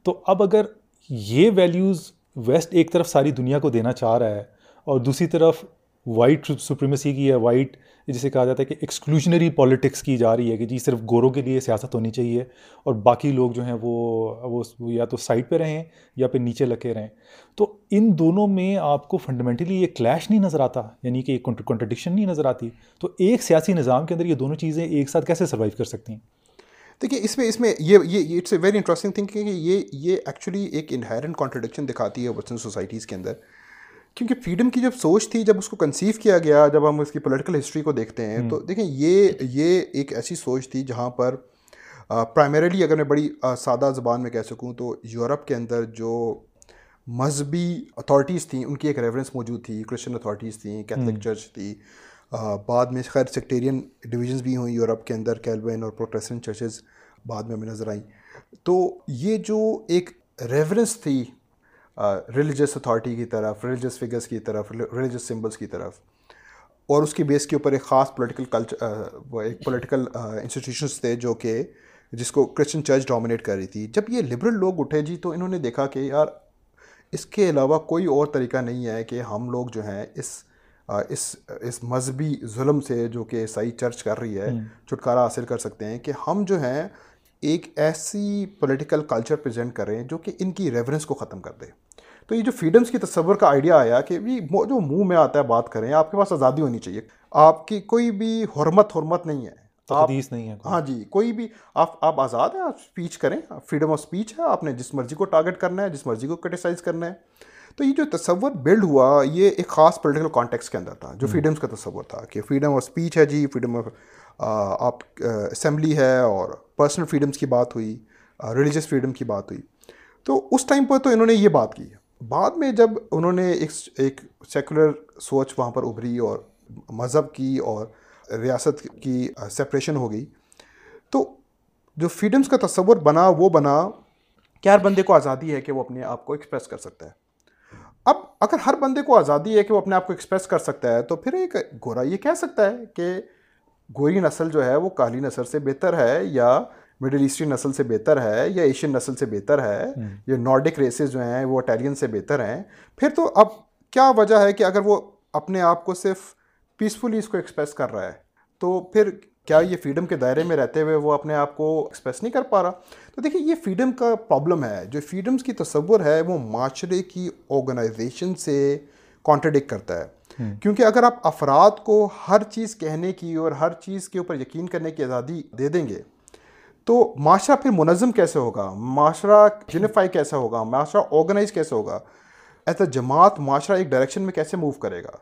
تو اب اگر یہ ویلیوز ویسٹ ایک طرف ساری دنیا کو دینا چاہ رہا ہے اور دوسری طرف وائٹ سپریمیسی کی ہے وائٹ جسے کہا جاتا ہے کہ ایکسکلوژنری پالیٹکس کی جا رہی ہے کہ جی صرف گوروں کے لیے سیاست ہونی چاہیے اور باقی لوگ جو ہیں وہ وہ یا تو سائڈ پہ رہیں یا پھر نیچے لگے رہیں۔ تو ان دونوں میں آپ کو فنڈامنٹلی یہ کلیش نہیں نظر آتا یعنی کہ ایک کنٹرڈکشن نہیں نظر آتی۔ تو ایک سیاسی نظام کے اندر یہ دونوں چیزیں ایک ساتھ کیسے سروائیو کر سکتی ہیں؟ دیکھیے، اس میں اس میں یہ یہ it's a very interesting thing کہ یہ یہ ایکچولی ایک انہیرنٹ کانٹرڈکشن دکھاتی ہے ویسٹرن سوسائٹیز کے اندر۔ کیونکہ فریڈم کی جب سوچ تھی جب اس کو کنسیو کیا گیا جب ہم اس کی پولیٹیکل ہسٹری کو دیکھتے ہیں تو دیکھیں یہ یہ ایک ایسی سوچ تھی جہاں پر پرائمریلی اگر میں بڑی سادہ زبان میں کہہ سکوں تو یورپ کے اندر جو مذہبی اتھارٹیز تھیں ان کی ایک ریفرنس موجود تھی۔ کرسچن اتھارٹیز تھیں کیتھلک چرچ تھی۔ بعد میں خیر سیکٹیرین ڈویژنس بھی ہوئیں یورپ کے اندر کیلوین اور پروٹیسٹنٹ چرچز بعد میں ہمیں نظر آئیں۔ تو یہ جو ایک ریفرنس تھی ریلیجس اتھارٹی کی طرف ریلیجس فگرس کی طرف ریلیجس سمبلس کی طرف۔ اور اس کی بیس کے اوپر ایک خاص پولیٹیکل کلچر ایک پولیٹیکل انسٹیٹیوشنس تھے جو کہ جس کو کرسچن چرچ ڈومینیٹ کر رہی تھی۔ جب یہ لبرل لوگ اٹھے جی تو انہوں نے دیکھا کہ یار اس کے علاوہ کوئی اور طریقہ نہیں ہے کہ ہم لوگ جو ہیں اس اس اس مذہبی ظلم سے جو کہ عیسائی چرچ کر رہی ہے چھٹکارا حاصل کر سکتے ہیں کہ ہم جو ہیں ایک ایسی پولیٹیکل کلچر پریزنٹ کریں جو کہ ان کی ریفرنس کو ختم کر دے۔ تو یہ جو فریڈمس کی تصور کا آئیڈیا آیا کہ جو منہ میں آتا ہے بات کریں آپ کے پاس آزادی ہونی چاہیے۔ آپ کی کوئی بھی حرمت حرمت نہیں ہے۔ نہیں ہے ہاں جی کوئی بھی آپ آپ آزاد ہیں آپ اسپیچ کریں۔ فریڈم آف اسپیچ ہے آپ نے جس مرضی کو ٹارگیٹ کرنا ہے جس مرضی کو کرٹیسائز کرنا ہے۔ تو یہ جو تصور بلڈ ہوا یہ ایک خاص پولیٹیکل کانٹیکس کے اندر تھا جو فریڈمس کا تصور تھا کہ فریڈم آف اسپیچ ہے جی فریڈم آف آپ اسمبلی ہے اور پرسنل فریڈمس کی بات ہوئی ریلیجس فریڈم کی بات ہوئی۔ تو اس ٹائم پر تو انہوں نے یہ بات کی۔ بعد میں جب انہوں نے ایک ایک سیکولر سوچ وہاں پر ابھری اور مذہب کی اور ریاست کی سپریشن ہو گئی۔ تو جو فریڈمس کا تصور بنا، وہ بنا کہ ہر بندے کو آزادی ہے کہ وہ اپنے آپ کو ایکسپریس کر سکتا ہے۔ اب اگر ہر بندے کو آزادی ہے کہ وہ اپنے آپ کو ایکسپریس کر سکتا ہے، تو پھر ایک گورا یہ کہہ سکتا ہے کہ گوری نسل جو ہے وہ کالی نسل سے بہتر ہے یا مڈل ایسٹرن نسل سے بہتر ہے یا ایشین نسل سے بہتر ہے یا نارڈک ریسز جو ہیں وہ اٹیلین سے بہتر ہیں۔ پھر تو اب کیا وجہ ہے کہ اگر وہ اپنے آپ کو صرف پیسفلی اس کو ایکسپریس کر رہا ہے تو پھر کیا یہ فریڈم کے دائرے میں رہتے ہوئے وہ اپنے آپ کو ایکسپریس نہیں کر پا رہا؟ تو دیکھیں یہ فریڈم کا پرابلم ہے۔ جو فریڈمس کی تصور ہے وہ معاشرے کی آرگنائزیشن سے کانٹرڈک کرتا ہے۔ کیونکہ اگر آپ افراد کو ہر چیز کہنے کی اور ہر چیز کے اوپر یقین کرنے کی آزادی دے دیں گے، تو معاشرہ پھر منظم کیسے ہوگا؟ معاشرہ یونیفائی کیسے ہوگا؟ معاشرہ آرگنائز کیسے ہوگا؟ ایسا جماعت معاشرہ ایک ڈائریکشن میں کیسے موو کرے گا؟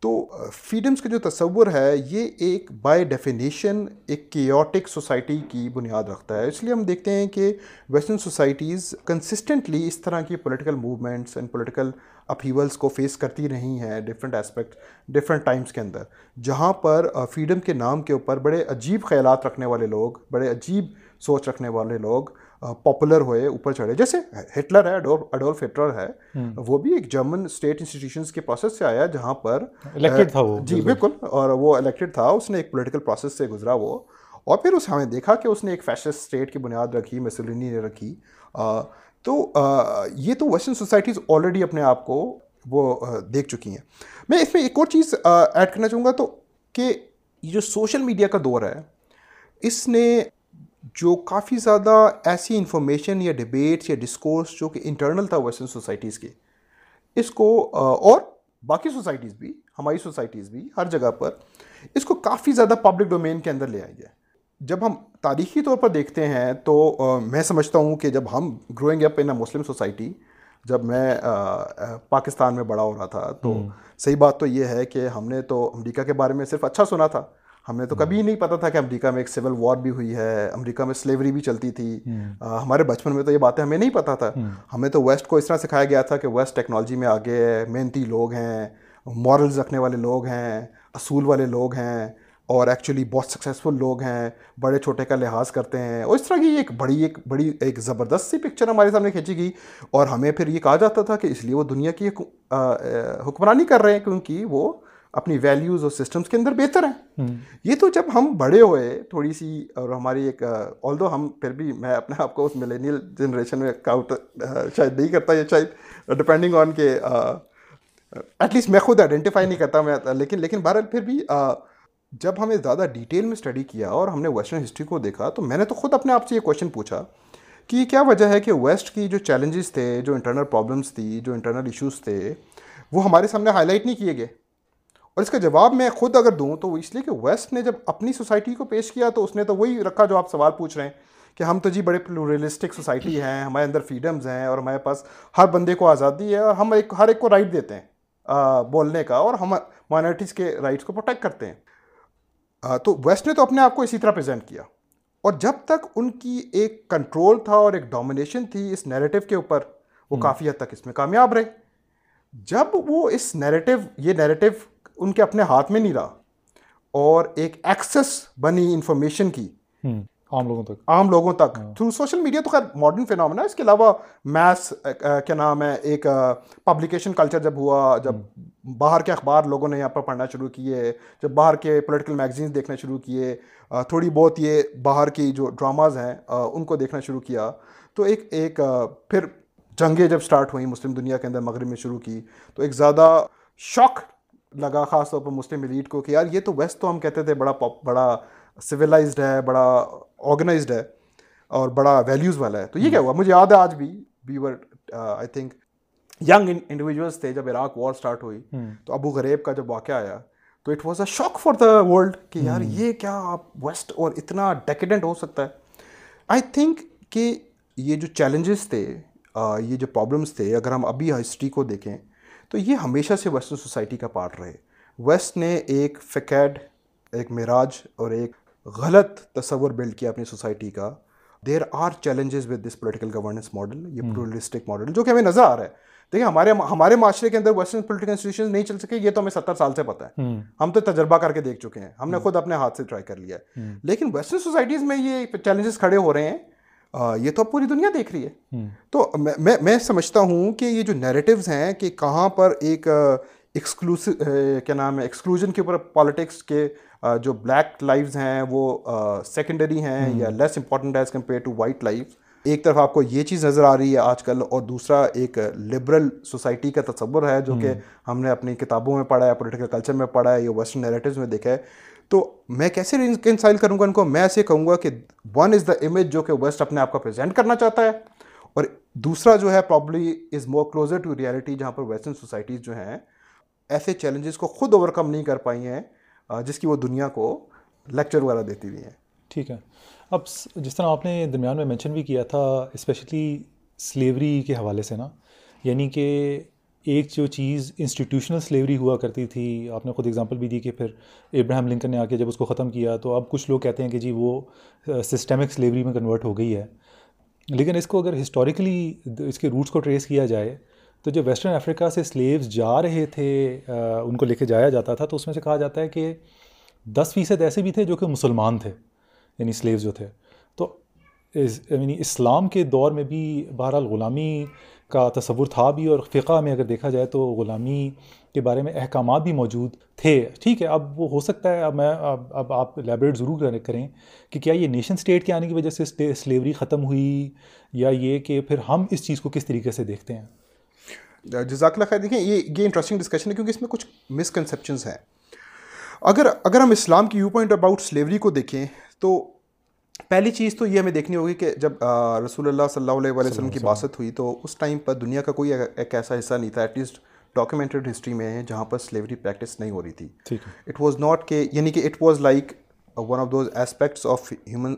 تو فریڈمس کا جو تصور ہے، یہ ایک بائی ڈیفینیشن ایک کیوٹک سوسائٹی کی بنیاد رکھتا ہے۔ اس لیے ہم دیکھتے ہیں کہ ویسٹرن سوسائٹیز کنسسٹنٹلی اس طرح کی political movements and political appeals کو فیس کرتی رہی ہیں ڈفرینٹ اسپیکٹ ڈفرینٹ ٹائمس کے اندر۔ جہاں پر فریڈم کے نام کے اوپر بڑے عجیب خیالات رکھنے والے لوگ بڑے عجیب سوچ رکھنے والے لوگ پاپولر ہوئے اوپر چڑھے۔ جیسے ہٹلر ہے اڈولف ہٹلر ہے وہ بھی ایک جرمن اسٹیٹ انسٹیٹیوشنس کے پروسیس سے آیا جہاں پر الیکٹڈ تھا وہ جی بالکل۔ اور وہ الیکٹڈ تھا اس نے ایک پولیٹیکل پروسیس سے گزرا وہ۔ اور پھر اس ہمیں دیکھا کہ اس نے ایک فیشس اسٹیٹ کی بنیاد رکھی مسلینی نے رکھی۔ تو یہ تو ویسٹرن سوسائٹیز آلریڈی اپنے آپ کو وہ دیکھ چکی ہیں۔ میں اس میں ایک اور چیز ایڈ کرنا چاہوں گا تو کہ یہ جو سوشل میڈیا کا دور ہے، اس نے جو کافی زیادہ ایسی انفارمیشن یا ڈبیٹس یا ڈسکورس جو کہ انٹرنل تھا ویسٹرن سوسائٹیز کے، اس کو اور باقی سوسائٹیز بھی، ہماری سوسائٹیز بھی ہر جگہ پر، اس کو کافی زیادہ پبلک ڈومین کے اندر لے آئی ہے۔ جب ہم تاریخی طور پر دیکھتے ہیں تو میں سمجھتا ہوں کہ جب ہم گروئنگ اپ ان اے مسلم سوسائٹی جب میں پاکستان میں بڑا ہو رہا تھا تو صحیح بات تو یہ ہے کہ ہم نے تو امریکہ کے بارے میں صرف اچھا سنا تھا۔ ہمیں تو کبھی نہیں پتا تھا کہ امریکہ میں ایک سول وار بھی ہوئی ہے امریکہ میں سلیوری بھی چلتی تھی۔ ہمارے بچپن میں تو یہ باتیں ہمیں نہیں پتا تھا۔ ہمیں تو ویسٹ کو اس طرح سکھایا گیا تھا کہ ویسٹ ٹیکنالوجی میں آگے ہے محنتی لوگ ہیں مورلز رکھنے والے لوگ ہیں اصول والے لوگ ہیں۔ اور ایکچولی بہت سکسیزفل لوگ ہیں بڑے چھوٹے کا لحاظ کرتے ہیں۔ اور اس طرح کی ایک بڑی ایک بڑی ایک زبردست سی پکچر ہمارے سامنے کھینچی گئی۔ اور ہمیں پھر یہ کہا جاتا تھا کہ اس لیے وہ دنیا کی حکمرانی کر رہے ہیں کیونکہ وہ اپنی ویلیوز اور سسٹمز کے اندر بہتر ہیں۔ یہ تو جب ہم بڑے ہوئے تھوڑی سی اور ہماری ایک آل دو ہم پھر بھی میں اپنے آپ کو اس ملینیل جنریشن میں کاؤٹ شاید نہیں کرتا یا شاید ڈپینڈنگ آن کہ ایٹ لیسٹ میں خود آئیڈینٹیفائی نہیں کرتا میں لیکن لیکن بہرحال پھر بھی جب ہمیں زیادہ ڈیٹیل میں اسٹڈی کیا اور ہم نے ویسٹرن ہسٹری کو دیکھا، تو میں نے تو خود اپنے آپ سے یہ کوشچن پوچھا کہ یہ کیا وجہ ہے کہ ویسٹ کی جو چیلنجز تھے، جو انٹرنل پرابلمس تھی، جو انٹرنل ایشوز تھے، وہ ہمارے سامنے ہائی لائٹ نہیں کیے گئے؟ اور اس کا جواب میں خود اگر دوں تو اس لیے کہ ویسٹ نے جب اپنی سوسائٹی کو پیش کیا تو اس نے تو وہی رکھا جو آپ سوال پوچھ رہے ہیں کہ ہم تو جی بڑے پلورلسٹک سوسائٹی ہیں، ہمارے اندر فریڈمز ہیں اور ہمارے پاس ہر بندے کو آزادی ہے اور ہم ایک، ہر ایک کو رائٹ دیتے ہیں بولنے کا اور ہم مائنورٹیز کے رائٹس کو پروٹیکٹ کرتے ہیں۔ تو ویسٹ نے تو اپنے آپ کو اسی طرح پریزنٹ کیا۔ اور جب تک ان کی ایک کنٹرول تھا اور ایک ڈومینیشن تھی اس نیریٹو کے اوپر وہ کافی حد تک اس میں کامیاب رہے۔ جب وہ اس نیریٹو یہ نیریٹو ان کے اپنے ہاتھ میں نہیں رہا اور ایک ایکسس بنی انفارمیشن کی عام لوگوں تک۔ عام لوگوں تک۔ تھرو سوشل میڈیا تو خیر ماڈرن فینامنا اس کے علاوہ میتھس کیا نام ہے ایک پبلیکیشن کلچر جب ہوا جب باہر کے اخبار لوگوں نے یہاں پر پڑھنا شروع کیے جب باہر کے پولیٹیکل میگزینس دیکھنا شروع کیے تھوڑی بہت یہ باہر کی جو ڈراماز ہیں ان کو دیکھنا شروع کیا۔ تو ایک ایک پھر جنگیں جب سٹارٹ ہوئیں مسلم دنیا کے اندر مغرب میں شروع کی تو ایک زیادہ شوق لگا خاص طور پر مسلم ایلیٹ کو کہ یار یہ تو ویسٹ تو ہم کہتے تھے بڑا بڑا سویلائزڈ ہے بڑا آرگنائزڈ ہے اور بڑا ویلیوز والا ہے۔ تو یہ کیا ہوا؟ مجھے یاد ہے آج بھی be were I think young individuals تھے جب عراق وار اسٹارٹ ہوئی۔ تو ابو غریب کا جب واقعہ آیا تو it was a shock for the world کہ یار یہ کیا آپ ویسٹ اور اتنا ڈیکیڈنٹ ہو سکتا ہے۔ آئی تھنک کہ یہ جو چیلنجز تھے یہ جو پرابلمس تھے اگر ہم ابھی ہسٹری کو دیکھیں تو یہ ہمیشہ سے ویسٹرن سوسائٹی کا پارٹ رہے۔ ویسٹ نے ایک فیکیڈ ایک معراج اور ایک غلط تصور بلڈ کیا اپنی سوسائٹی کا. There are challenges with this political governance model یہ پلورلسٹک ماڈل جو کہ ہمیں نظر آ رہا ہے. دیکھیں ہمارے ہمارے معاشرے کے اندر ویسٹرن پولیٹیکل انسٹیٹیوشن نہیں چل سکے یہ تو ہمیں ستر سال سے پتہ ہے. ہم تو تجربہ کر کے دیکھ چکے ہیں. ہم نے خود اپنے ہاتھ سے ٹرائی کر لیا ہے. لیکن ویسٹرن سوسائٹیز میں یہ چیلنجز کھڑے ہو رہے ہیں. یہ تو اب پوری دنیا دیکھ رہی ہے. تو میں میں سمجھتا ہوں کہ یہ جو نیریٹیوز ہیں کہ کہاں پر ایک ایکسکلوسو کیا نام ہے ایکسکلوژن کے اوپر پالیٹکس کے جو بلیک لائفز ہیں وہ سیکنڈری ہیں یا less important as compare to white life ایک طرف آپ کو یہ چیز نظر آ رہی ہے آج کل اور دوسرا ایک لبرل سوسائٹی کا تصور ہے جو کہ ہم نے اپنی کتابوں میں پڑھا ہے پولیٹیکل کلچر میں پڑھا ہے یا ویسٹرن نیریٹیوز میں دیکھا ہے۔ تو میں کیسے ریکنسائل کروں گا ان کو؟ میں ایسے کہوں گا کہ ون از دا امیج جو کہ ویسٹ اپنے آپ کا پریزنٹ کرنا چاہتا ہے اور دوسرا جو ہے probably is more closer to reality جہاں پر ویسٹرن سوسائٹیز جو ہیں ایسے چیلنجز کو خود اوور کم نہیں کر پائی ہیں جس کی وہ دنیا کو لیکچر وغیرہ دیتی ہوئی ہیں۔ ٹھیک ہے۔ اب جس طرح آپ نے درمیان میں مینشن بھی کیا تھا اسپیشلی سلیوری کے حوالے سے نا یعنی کہ ایک جو چیز انسٹیٹیوشنل سلیوری ہوا کرتی تھی، آپ نے خود اگزامپل بھی دی کہ پھر ابراہم لنکن نے آ کے جب اس کو ختم کیا، تو اب کچھ لوگ کہتے ہیں کہ جی وہ سسٹمک سلیوری میں کنورٹ ہو گئی ہے۔ لیکن اس کو اگر ہسٹوریکلی اس کے روٹس کو ٹریس کیا جائے تو جو ویسٹرن افریقہ سے سلیوز جا رہے تھے ان کو لے کے جایا جاتا تھا، تو اس میں سے کہا جاتا ہے کہ دس فیصد ایسے بھی تھے جو کہ مسلمان تھے یعنی سلیوز جو تھے۔ تو یعنی اسلام کے دور میں بھی بہرحال غلامی کا تصور تھا بھی، اور فقہ میں اگر دیکھا جائے تو غلامی کے بارے میں احکامات بھی موجود تھے۔ ٹھیک ہے، اب وہ ہو سکتا ہے، اب میں، اب اب آپ لیبریٹ ضرور کریں کہ کیا یہ نیشن سٹیٹ کے آنے کی وجہ سے سلیوری ختم ہوئی، یا یہ کہ پھر ہم اس چیز کو کس طریقے سے دیکھتے ہیں؟ جزاک اللہ خیر دیکھیں یہ یہ انٹرسٹنگ ڈسکشن ہے کیونکہ اس میں کچھ مسکنسیپشنز ہیں۔ اگر اگر ہم اسلام کی ویو پوائنٹ اباؤٹ سلیوری کو دیکھیں تو پہلی چیز تو یہ ہمیں دیکھنی ہوگی کہ جب رسول اللہ صلی اللہ علیہ وسلم کی باسط ہوئی تو اس ٹائم پر دنیا کا کوئی ایک ایسا حصہ نہیں تھا ایٹ لیسٹ ڈاکیومنٹڈ ہسٹری میں جہاں پر سلیوری پریکٹس نہیں ہو رہی تھی۔ اٹ واز ناٹ کہ یعنی کہ it was like one of those aspects of human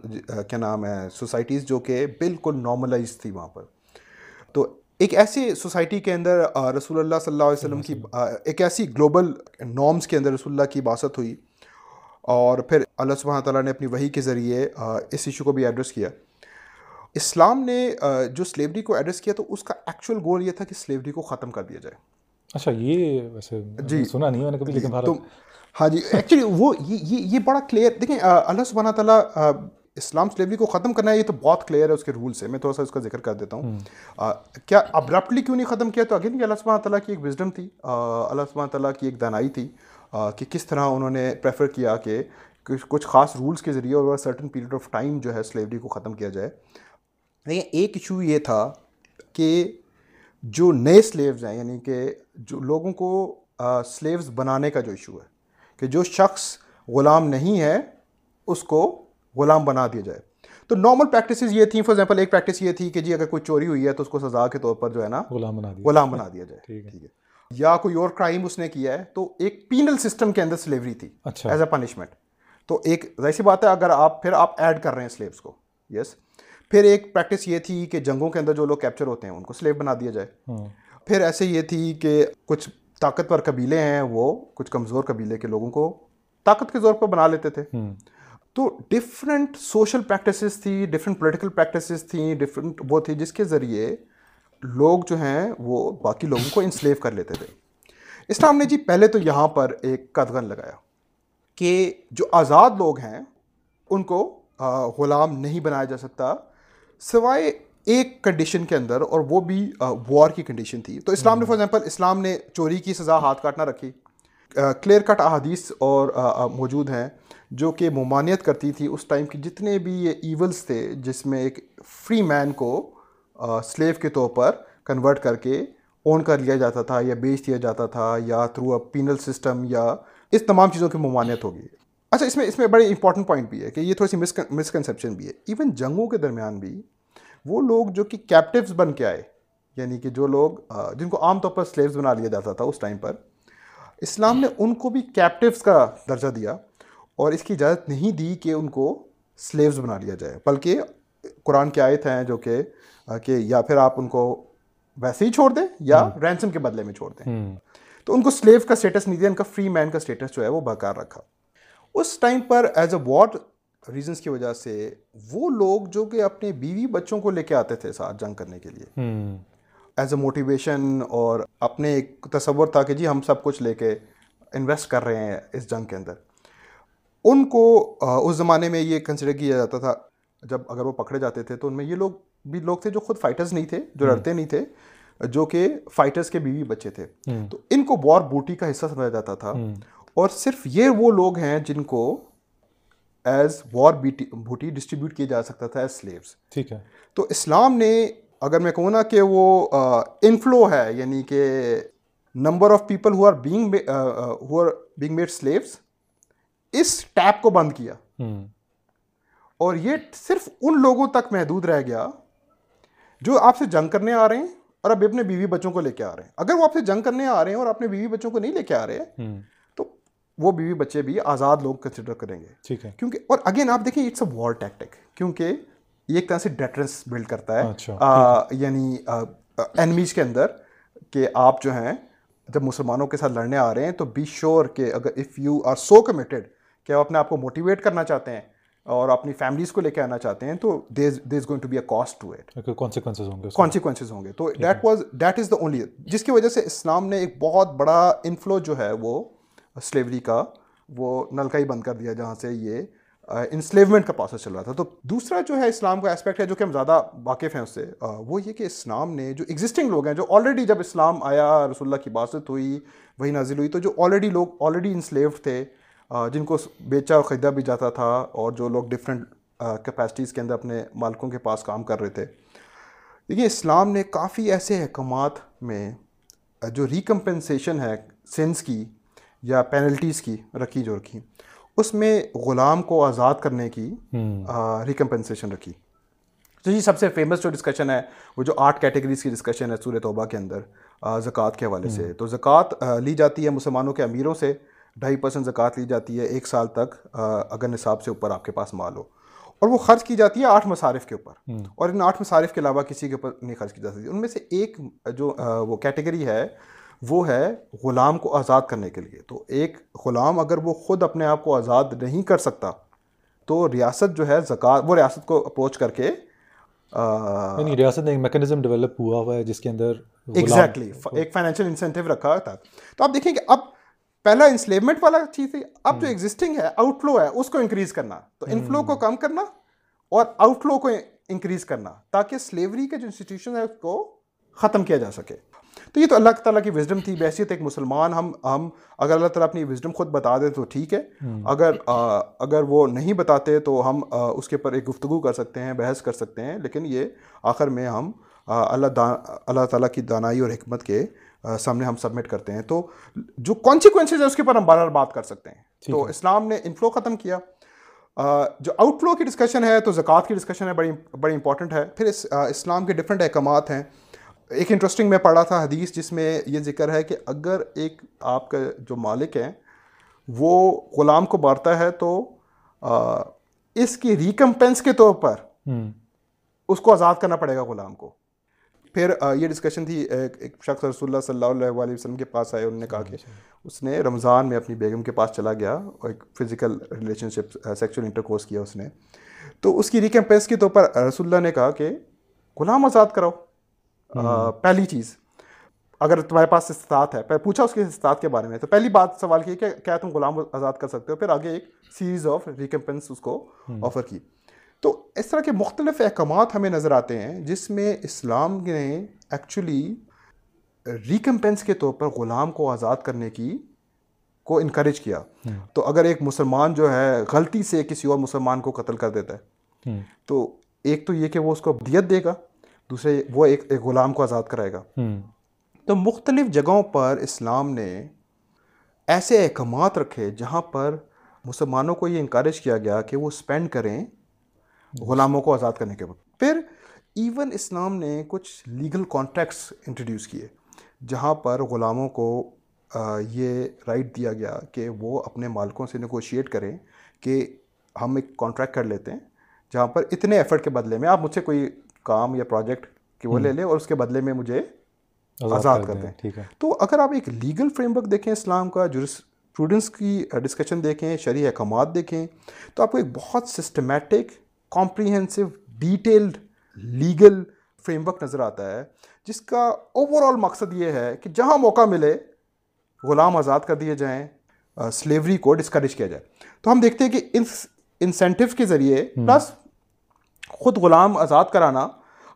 کیا نام ہے سوسائٹیز جو کہ بالکل نارملائز تھی وہاں پر۔ تو ایک ایسی سوسائٹی کے اندر رسول اللہ صلی اللہ علیہ وسلم کی ایک ایسی گلوبل نارمس کے اندر رسول اللہ کی باسط ہوئی اور پھر اللہ سبحانہ تعالیٰ نے اپنی وہی کے ذریعے اس ایشو کو بھی ایڈریس کیا۔ اسلام نے جو سلیوری کو ایڈریس کیا تو اس کا ایکچوئل گول یہ تھا کہ سلیوری کو ختم کر دیا جائے۔ اچھا یہ ویسے جی۔ سنا نہیں میں نے کبھی لیکن ہاں جی ایکچولی وہ یہ یہ بڑا کلیئر دیکھیں اللہ سبحانہ تعالیٰ اسلام سلیوری کو ختم کرنا ہے یہ تو بہت کلیئر ہے اس کے رولس ہے میں تھوڑا سا اس کا ذکر کر دیتا ہوں۔ کیا ابرپٹلی کیوں نہیں ختم کیا؟ تو اگین یہ اللہ سبحانہ تعالیٰ کی ایک وزڈم تھی۔ اللہ سبحانہ تعالیٰ کی ایک دانائی تھی کہ کس طرح انہوں نے پریفر کیا کہ کچھ خاص رولس کے ذریعے اور سرٹن پیریڈ آف ٹائم جو ہے سلیوری کو ختم کیا جائے۔ لیکن ایک ایشو یہ تھا کہ جو نئے سلیوز ہیں یعنی کہ جو لوگوں کو سلیوز بنانے کا جو ایشو ہے کہ جو شخص غلام نہیں ہے اس کو غلام بنا دیا جائے۔ تو نارمل پریکٹسز یہ تھیں فار ایگزامپل ایک پریکٹس یہ تھی کہ جی اگر کوئی چوری ہوئی ہے تو اس کو سزا کے طور پر جو ہے نا غلام بنا دیا غلام بنا دیا جائے۔ ٹھیک ہے۔ یا کوئی اور کرائم اس نے کیا ہے تو ایک پینل سسٹم کے اندر سلیوری تھی۔ ایز اے پنشمنٹ تو ایک ظاہر سی بات ہے اگر آپ پھر آپ ایڈ کر رہے ہیں سلیوس کو۔ یس پھر ایک پریکٹس یہ تھی کہ جنگوں کے اندر جو لوگ کیپچر ہوتے ہیں ان کو سلیو بنا دیا جائے۔ ہاں۔ پھر ایسے یہ تھی کہ کچھ طاقتور قبیلے ہیں وہ کچھ کمزور قبیلے کے لوگوں کو طاقت کے زور پر بنا لیتے تھے۔ تو ڈفرینٹ سوشل پریکٹسز تھی ڈفرینٹ پولیٹیکل پریکٹسز تھیں ڈفرینٹ وہ تھی جس کے ذریعے لوگ جو ہیں وہ باقی لوگوں کو انسلیو کر لیتے تھے۔ اسلام نے جی پہلے تو یہاں پر ایک قدغن لگایا کہ جو آزاد لوگ ہیں ان کو غلام نہیں بنایا جا سکتا سوائے ایک کنڈیشن کے اندر اور وہ بھی وار کی کنڈیشن تھی۔ تو اسلام نے فار ایگزامپل اسلام نے چوری کی سزا ہاتھ کاٹنا رکھی۔ کلیئر کٹ احادیث اور موجود ہیں۔ جو کہ ممانعت کرتی تھی اس ٹائم کی جتنے بھی یہ ایولز تھے، جس میں ایک فری مین کو سلیو کے طور پر کنورٹ کر کے اون کر لیا جاتا تھا یا بیچ دیا جاتا تھا یا تھرو اے پینل سسٹم یا اس تمام چیزوں کی ممانعت ہوگی۔ اچھا اس میں اس میں بڑے امپورٹنٹ پوائنٹ بھی ہے کہ یہ تھوڑی سی مسکنسیپشن بھی ہے۔ ایون جنگوں کے درمیان بھی وہ لوگ جو کہ کیپٹیوز بن کے آئے یعنی کہ جو لوگ جن کو عام طور پر سلیوز بنا لیا جاتا تھا اس ٹائم پر، اسلام نے ان کو بھی کیپٹیوز کا درجہ دیا۔ اور اس کی اجازت نہیں دی کہ ان کو سلیوز بنا لیا جائے۔ بلکہ قرآن کی آیت ہیں جو کہ کہ یا پھر آپ ان کو ویسے ہی چھوڑ دیں یا رینسم کے بدلے میں چھوڑ دیں۔ تو ان کو سلیو کا اسٹیٹس نہیں دیا ان کا فری مین کا اسٹیٹس جو ہے وہ برقرار رکھا۔ اس ٹائم پر ایز اے واٹ ریزنس کی وجہ سے وہ لوگ جو کہ اپنے بیوی بچوں کو لے کے آتے تھے ساتھ جنگ کرنے کے لیے۔ ایز اے موٹیویشن اور اپنے ایک تصور تھا کہ جی ہم سب کچھ لے کے انویسٹ کر رہے ہیں اس جنگ کے اندر۔ ان کو اس زمانے میں یہ کنسیڈر کیا جاتا تھا جب اگر وہ پکڑے جاتے تھے تو ان میں یہ لوگ بھی لوگ تھے جو خود فائٹرز نہیں تھے جو لڑتے نہیں تھے جو کہ فائٹرز کے بیوی بچے تھے۔ تو ان کو وار بوٹی کا حصہ سمجھا جاتا تھا۔ اور صرف یہ وہ لوگ ہیں جن کو ایز وار بوٹی ڈسٹریبیوٹ کیا جا سکتا تھا ایز سلیوز ٹھیک ہے۔ تو اسلام نے اگر میں کہوں نا کہ وہ انفلو ہے یعنی کہ number of people who are being who are being made slaves us tape کو بند کیا۔ اور یہ صرف ان لوگوں تک محدود رہ گیا جو آپ سے جنگ کرنے آ رہے ہیں اور اب اپنے بیوی بچوں کو لے کے آ رہے ہیں۔ اگر وہ آپ سے جنگ کرنے آ رہے ہیں اور اپنے بیوی بچوں کو نہیں لے کے آ رہے تو وہ بیوی بچے بھی آزاد لوگ کنسیڈر کریں گے۔ ٹھیک ہے۔ کیونکہ اور اگین آپ دیکھیں اٹس اے وار ٹیکٹک کیونکہ یہ ایک طرح سے ڈیٹرنس بلڈ کرتا ہے۔ اچھا، یعنی اینمیز کے اندر کہ آپ جو ہیں جب مسلمانوں کے ساتھ لڑنے آ رہے ہیں تو بی شیور کہ اگر if you are so committed کہ آپ اپنے آپ کو موٹیویٹ کرنا چاہتے ہیں اور اپنی فیملیز کو لے کے آنا چاہتے ہیں تو there is going to be a cost to it consequences ہوں گے کانسیکوینسز ہوں گے۔ تو that was that is the only جس کی وجہ سے اسلام نے ایک بہت بڑا انفلو جو ہے وہ سلیوری کا وہ نلکا ہی بند کر دیا جہاں سے یہ انسلیومنٹ کا پروسیس چل رہا تھا۔ تو دوسرا جو ہے اسلام کا اسپیکٹ ہے جو کہ ہم زیادہ واقف ہیں اس سے وہ یہ کہ اسلام نے جو ایگزسٹنگ لوگ ہیں جو آلریڈی جب اسلام آیا رسول اللہ کی باسط ہوئی وہی نازل ہوئی تو جو آلریڈی لوگ آلریڈی انسلیوڈ تھے جن کو بیچا اور خریدا بھی جاتا تھا اور جو لوگ ڈفرینٹ کیپیسٹیز کے اندر اپنے مالکوں کے پاس کام کر رہے تھے۔ دیکھیے اسلام نے کافی ایسے احکامات میں جو ریکمپنسیشن ہے سینس کی یا پینلٹیز کی رکھی جو رکھی اس میں غلام کو آزاد کرنے کی ریکمپنسیشن رکھی۔ تو جی سب سے فیمس جو ڈسکشن ہے وہ جو آٹھ کیٹیگریز کی ڈسکشن ہے سورہ توبہ کے اندر زکوٰۃ کے حوالے سے۔ تو زکوٰۃ لی جاتی ہے مسلمانوں کے امیروں سے ڈھائی پرسنٹ زکوٰۃ لی جاتی ہے ایک سال تک اگر نصاب سے اوپر آپ کے پاس مال ہو۔ اور وہ خرچ کی جاتی ہے آٹھ مصارف کے اوپر۔ اور ان آٹھ مصارف کے علاوہ کسی کے اوپر نہیں خرچ کی جا سکتی۔ ان میں سے ایک جو وہ کیٹیگری ہے وہ ہے غلام کو آزاد کرنے کے لیے۔ تو ایک غلام اگر وہ خود اپنے آپ کو آزاد نہیں کر سکتا تو ریاست جو ہے زکوٰۃ وہ ریاست کو اپروچ کر کے یعنی ریاست نے ایک میکنزم ڈیولپ ہوا ہوا ہے جس کے اندر ایگزیکٹلی ایک فائنینشیل انسینٹیو رکھا تھا۔ تو آپ دیکھیں کہ اب پہلا انسلیومنٹ والا چیز تھی اب جو ایگزسٹنگ ہے آؤٹ فلو ہے اس کو انکریز کرنا۔ تو انفلو کو کم کرنا اور آؤٹ فلو کو انکریز کرنا تاکہ سلیوری کے جو انسٹیٹیوشن ہے اس کو ختم کیا جا سکے۔ تو یہ تو اللہ تعالیٰ کی وزڈم تھی۔ بحثیت ایک مسلمان ہم ہم اگر اللہ تعالیٰ اپنی وزڈم خود بتا دے تو ٹھیک ہے۔ اگر اگر وہ نہیں بتاتے تو ہم اس کے اوپر ایک گفتگو کر سکتے ہیں بحث کر سکتے ہیں۔ لیکن یہ آخر میں ہم اللہ اللہ تعالیٰ کی دانائی اور حکمت کے سامنے ہم سبمٹ کرتے ہیں۔ تو جو کانسیکوینسز ہے اس کے اوپر ہم بار بار بات کر سکتے ہیں۔ تو اسلام نے انفلو ختم کیا۔ جو آؤٹ فلو کی ڈسکشن ہے تو زکوٰۃ کی ڈسکشن ہے بڑی بڑی امپورٹنٹ ہے۔ پھر اسلام کے ڈفرینٹ احکامات ہیں۔ ایک انٹرسٹنگ میں پڑھا تھا حدیث جس میں یہ ذکر ہے کہ اگر ایک آپ کا جو مالک ہے وہ غلام کو مارتا ہے تو اس کی ریکمپنس کے طور پر اس کو آزاد کرنا پڑے گا غلام کو۔ پھر یہ ڈسکشن تھی ایک شخص رسول اللہ صلی اللہ علیہ وسلم کے پاس آئے انہوں نے کہا کہ اس نے رمضان میں اپنی بیگم کے پاس چلا گیا اور ایک physical relationship sexual intercourse کیا اس نے۔ تو اس کی ریکمپنس کے طور پر رسول اللہ نے کہا کہ غلام آزاد کراؤ۔ پہلی چیز اگر تمہارے پاس استطاعت ہے پوچھا اس کے استطاعت کے بارے میں تو پہلی بات سوال کی کہ کیا تم غلام آزاد کر سکتے ہو؟ پھر آگے ایک سیریز آف ریکمپنس اس کو آفر کی۔ تو اس طرح کے مختلف احکامات ہمیں نظر آتے ہیں جس میں اسلام نے ایکچولی ریکمپنس کے طور پر غلام کو آزاد کرنے کی کو انکریج کیا۔ تو اگر ایک مسلمان جو ہے غلطی سے کسی اور مسلمان کو قتل کر دیتا ہے تو ایک تو یہ کہ وہ اس کو دیت دے گا دوسرے وہ ایک ایک غلام کو آزاد کرائے گا۔ تو مختلف جگہوں پر اسلام نے ایسے احکامات رکھے جہاں پر مسلمانوں کو یہ انکریج کیا گیا کہ وہ اسپینڈ کریں غلاموں کو آزاد کرنے کے وقت۔ پھر ایون اسلام نے کچھ لیگل کانٹیکٹس انٹروڈیوس کیے جہاں پر غلاموں کو یہ رائٹ دیا گیا کہ وہ اپنے مالکوں سے نگوشیٹ کریں کہ ہم ایک کانٹریکٹ کر لیتے ہیں جہاں پر اتنے ایفرٹ کے بدلے میں آپ مجھ سے کوئی کام یا پروجیکٹ کہ وہ لے لیں اور اس کے بدلے میں مجھے آزاد کر دیں ٹھیک ہے۔ تو اگر آپ ایک لیگل فریم ورک دیکھیں اسلام کا جو اسٹوڈنٹس کی ڈسکشن دیکھیں شرعی احکامات دیکھیں تو آپ کو ایک بہت systematic comprehensive detailed legal framework نظر آتا ہے جس کا اوور آل مقصد یہ ہے کہ جہاں موقع ملے غلام آزاد کر دیے جائیں سلیوری کو ڈسکریج کیا جائے۔ تو ہم دیکھتے ہیں کہ انسینٹیو کے ذریعے پلس خود غلام آزاد کرانا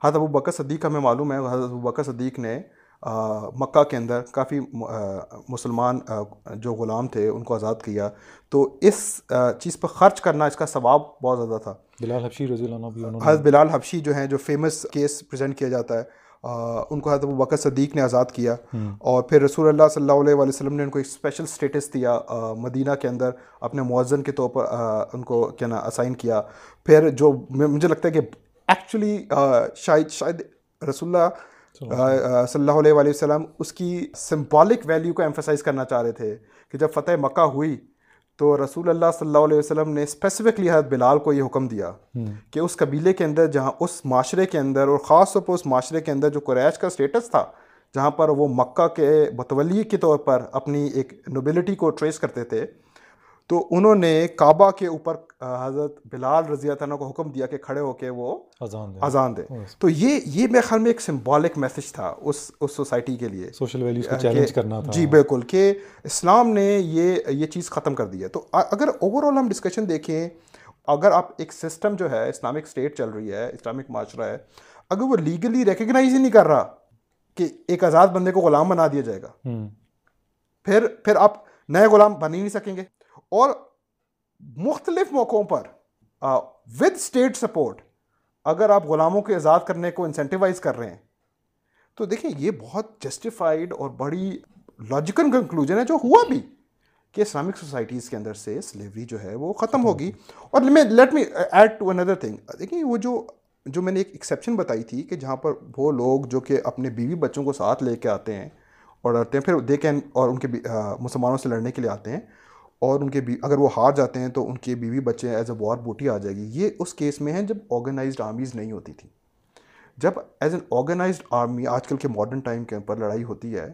حضرت ابو بکر صدیق ہمیں معلوم ہے حضرت ابو بکر صدیق نے مکہ کے اندر کافی مسلمان جو غلام تھے ان کو آزاد کیا۔ تو اس چیز پر خرچ کرنا اس کا ثواب بہت زیادہ تھا۔ بلال حبشی رضی اللہ عنہ حضرت بلال حبشی جو ہیں جو فیمس کیس پریزنٹ کیا جاتا ہے ان کو حضرت ابو بکر صدیق نے آزاد کیا۔ اور پھر رسول اللہ صلی اللہ علیہ وسلم نے ان کو ایک اسپیشل اسٹیٹس دیا مدینہ کے اندر اپنے مؤذن کے طور پر ان کو کیا نا اسائن کیا۔ پھر جو مجھے لگتا ہے کہ ایکچولی شاید شاید رسول اللہ صلی اللہ علیہ وآلہ وسلم اس کی سمبولک ویلیو کو ایمفسائز کرنا چاہ رہے تھے کہ جب فتح مکہ ہوئی تو رسول اللہ صلی اللہ علیہ وسلم نے اسپیسیفکلی حضرت بلال کو یہ حکم دیا کہ اس قبیلے کے اندر جہاں اس معاشرے کے اندر اور خاص طور پر اس معاشرے کے اندر جو قریش کا اسٹیٹس تھا جہاں پر وہ مکہ کے متولی کے طور پر اپنی ایک نوبلٹی کو ٹریس کرتے تھے تو انہوں نے کعبہ کے اوپر حضرت بلال رضی اللہ عنہ کو حکم دیا کہ کھڑے ہو کے وہ اذان دے تو یہ یہ میرے خیال میں ایک سمبولک میسج تھا اس اس سوسائٹی کے لیے۔ سوشل ویلیوز کو چیلنج کرنا تھا۔ جی بالکل کہ اسلام نے یہ یہ چیز ختم کر دی ہے۔ تو اگر اوور آل ہم ڈسکشن دیکھیں اگر آپ ایک سسٹم جو ہے اسلامک اسٹیٹ چل رہی ہے اسلامک معاشرہ ہے اگر وہ لیگلی ریکگنائز ہی نہیں کر رہا کہ ایک آزاد بندے کو غلام بنا دیا جائے گا پھر پھر آپ نئے غلام بن ہی نہیں سکیں گے۔ اور مختلف موقعوں پر ود اسٹیٹ سپورٹ اگر آپ غلاموں کے آزاد کرنے کو انسینٹیوائز کر رہے ہیں تو دیکھیں یہ بہت جسٹیفائڈ اور بڑی لاجیکل کنکلوژن ہے جو ہوا بھی کہ اسلامک سوسائٹیز کے اندر سے سلیوری جو ہے وہ ختم ہوگی۔ اور let me add to another thing دیکھیں وہ جو جو میں نے ایک ایکسیپشن بتائی تھی کہ جہاں پر وہ لوگ جو کہ اپنے بیوی بچوں کو ساتھ لے کے آتے ہیں اور ڈرتے ہیں پھر دے اور ان کے مسلمانوں سے لڑنے کے لیے آتے ہیں اور ان کے بی، اگر وہ ہار جاتے ہیں تو ان کے بیوی بچے ایز اے وار بوٹی آ جائے گی۔ یہ اس کیس میں ہیں جب آرگنائزڈ آرمیز نہیں ہوتی تھیں۔ جب ایز این آرگنائزڈ آرمی آج کل کے ماڈرن ٹائم کے اوپر لڑائی ہوتی ہے،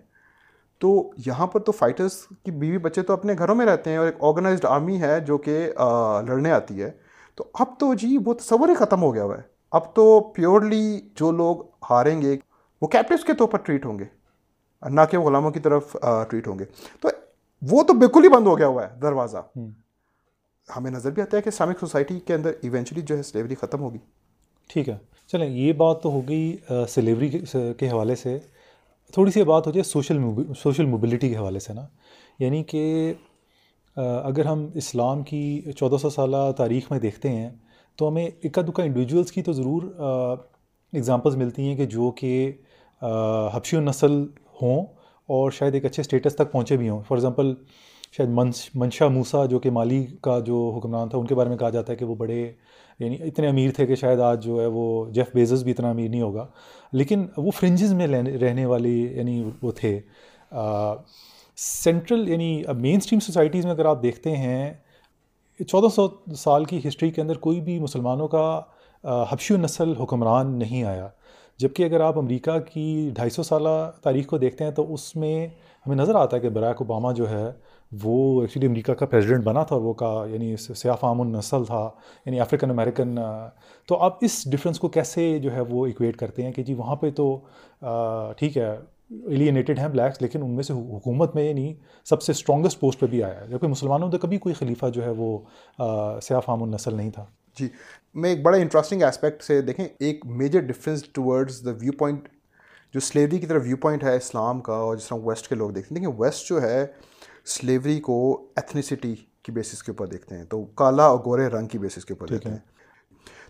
تو یہاں پر تو فائٹرس کی بیوی بچے تو اپنے گھروں میں رہتے ہیں اور ایک آرگنائزڈ آرمی ہے جو کہ لڑنے آتی ہے۔ تو اب تو جی وہ تصور ہی ختم ہو گیا ہوا ہے۔ اب تو پیورلی جو لوگ ہاریں گے، وہ کیپٹوس کے طور پر ٹریٹ ہوں گے۔ نہ کہ وہ غلاموں کی طرف ٹریٹ ہوں گے۔ تو وہ تو بالکل ہی بند ہو گیا ہوا ہے دروازہ۔ ہمیں نظر بھی آتا ہے کہ اسلامک سوسائٹی کے اندر ایونچولی جو ہے سلیوری ختم ہوگی۔ ٹھیک ہے۔ چلیں یہ بات تو ہو گئی سلیوری کے حوالے سے۔ تھوڑی سی بات ہو جائے سوشل سوشل موبلٹی کے حوالے سے نا۔ یعنی کہ اگر ہم اسلام کی چودہ سو سالہ تاریخ میں دیکھتے ہیں تو ہمیں اکا دکا انڈیویجولس کی تو ضرور اگزامپلس ملتی ہیں کہ جو کہ حبشی نسل ہوں۔ اور شاید ایک اچھے اسٹیٹس تک پہنچے بھی ہوں۔ فار ایگزامپل شاید منش، منشا موسا جو کہ مالی کا جو حکمران تھا، ان کے بارے میں کہا جاتا ہے کہ وہ بڑے یعنی اتنے امیر تھے کہ شاید آج جو ہے وہ جیف بیزز بھی اتنا امیر نہیں ہوگا۔ لیکن وہ فرنجز میں رہنے والی یعنی وہ تھے۔ سینٹرل یعنی مین اسٹریم سوسائٹیز میں اگر آپ دیکھتے ہیں، چودہ سو سال کی ہسٹری کے اندر کوئی بھی مسلمانوں کا حبشی نسل حکمران نہیں آیا۔ جبکہ اگر آپ امریکہ کی ڈھائی سو سالہ تاریخ کو دیکھتے ہیں تو اس میں ہمیں نظر آتا ہے کہ براک اوباما جو ہے وہ ایکچولی امریکہ کا پریزیڈنٹ بنا تھا، وہ کا یعنی سیاہ فام النسل تھا یعنی افریقن امریکن تو آپ اس ڈفرینس کو کیسے جو ہے وہ ایکویٹ کرتے ہیں کہ جی وہاں پہ تو ٹھیک ہے ایلینیٹڈ ہیں بلیکس لیکن ان میں سے حکومت میں یعنی سب سے اسٹرانگسٹ پوسٹ پہ بھی آیا ہے۔ جبکہ مسلمانوں میں کبھی کوئی خلیفہ جو ہے وہ سیاہ فام النسل نہیں تھا۔ جی میں ایک بڑا انٹرسٹنگ اسپیکٹ سے دیکھیں ایک major difference towards the viewpoint جو سلیوری کی طرف ویو پوائنٹ ہے اسلام کا اور جس طرح ویسٹ کے لوگ دیکھتے ہیں۔ دیکھیں ویسٹ جو ہے سلیوری کو ایتھنیسٹی کی بیسس کے اوپر دیکھتے ہیں تو کالا اور گورے رنگ کی بیسس کے اوپر دیکھتے ہیں۔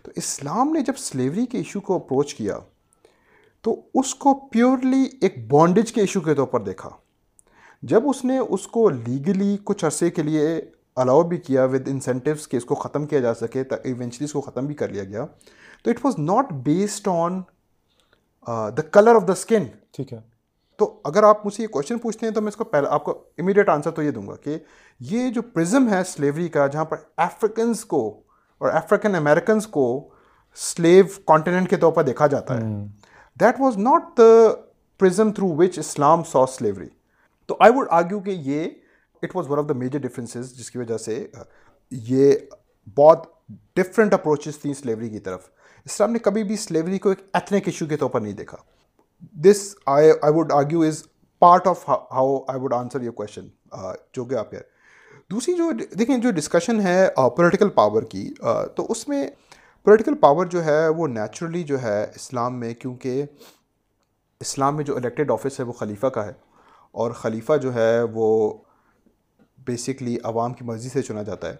تو اسلام نے جب سلیوری کے ایشو کو اپروچ کیا تو اس کو پیورلی ایک بانڈیج کے ایشو کے طور پر دیکھا۔ جب اس نے اس کو لیگلی کچھ عرصے کے لیے الاؤ بھی کیا ود انسینٹیوس کہ اس کو ختم کیا جا سکے ایونچلی اس کو ختم بھی کر لیا گیا۔ تو it was not based on the colour of the skin ٹھیک ہے۔ تو اگر آپ مجھ سے یہ کوشچن پوچھتے ہیں تو میں اس کو پہلے آپ کو امیڈیٹ آنسر تو یہ دوں گا کہ یہ جو پرزم ہے سلیوری کا جہاں پر افریقنس کو اور افریقن امیریکنس کو سلیو کانٹیننٹ کے طور پر دیکھا جاتا ہے۔ That was not the prism through which Islam saw slavery تو آئی ووڈ آرگیو کہ یہ it was one of the major differences جس کی وجہ سے یہ بہت ڈفرینٹ اپروچز تھیں سلیوری کی طرف۔ اسلام نے کبھی بھی سلیوری کو ایک ایتھنک ایشو کے طور پر نہیں دیکھا۔ This I I would argue is part of how I would answer your question جو کہ آپ دوسری جو دیکھیں، جو ڈسکشن ہے پولیٹیکل پاور کی تو اس میں پولیٹیکل پاور جو ہے، وہ نیچرلی جو ہے اسلام میں، کیونکہ اسلام میں جو الیکٹڈ آفس ہے، وہ خلیفہ کا ہے۔ اور خلیفہ جو ہے، وہ بیسکلی عوام کی مرضی سے چنا جاتا ہے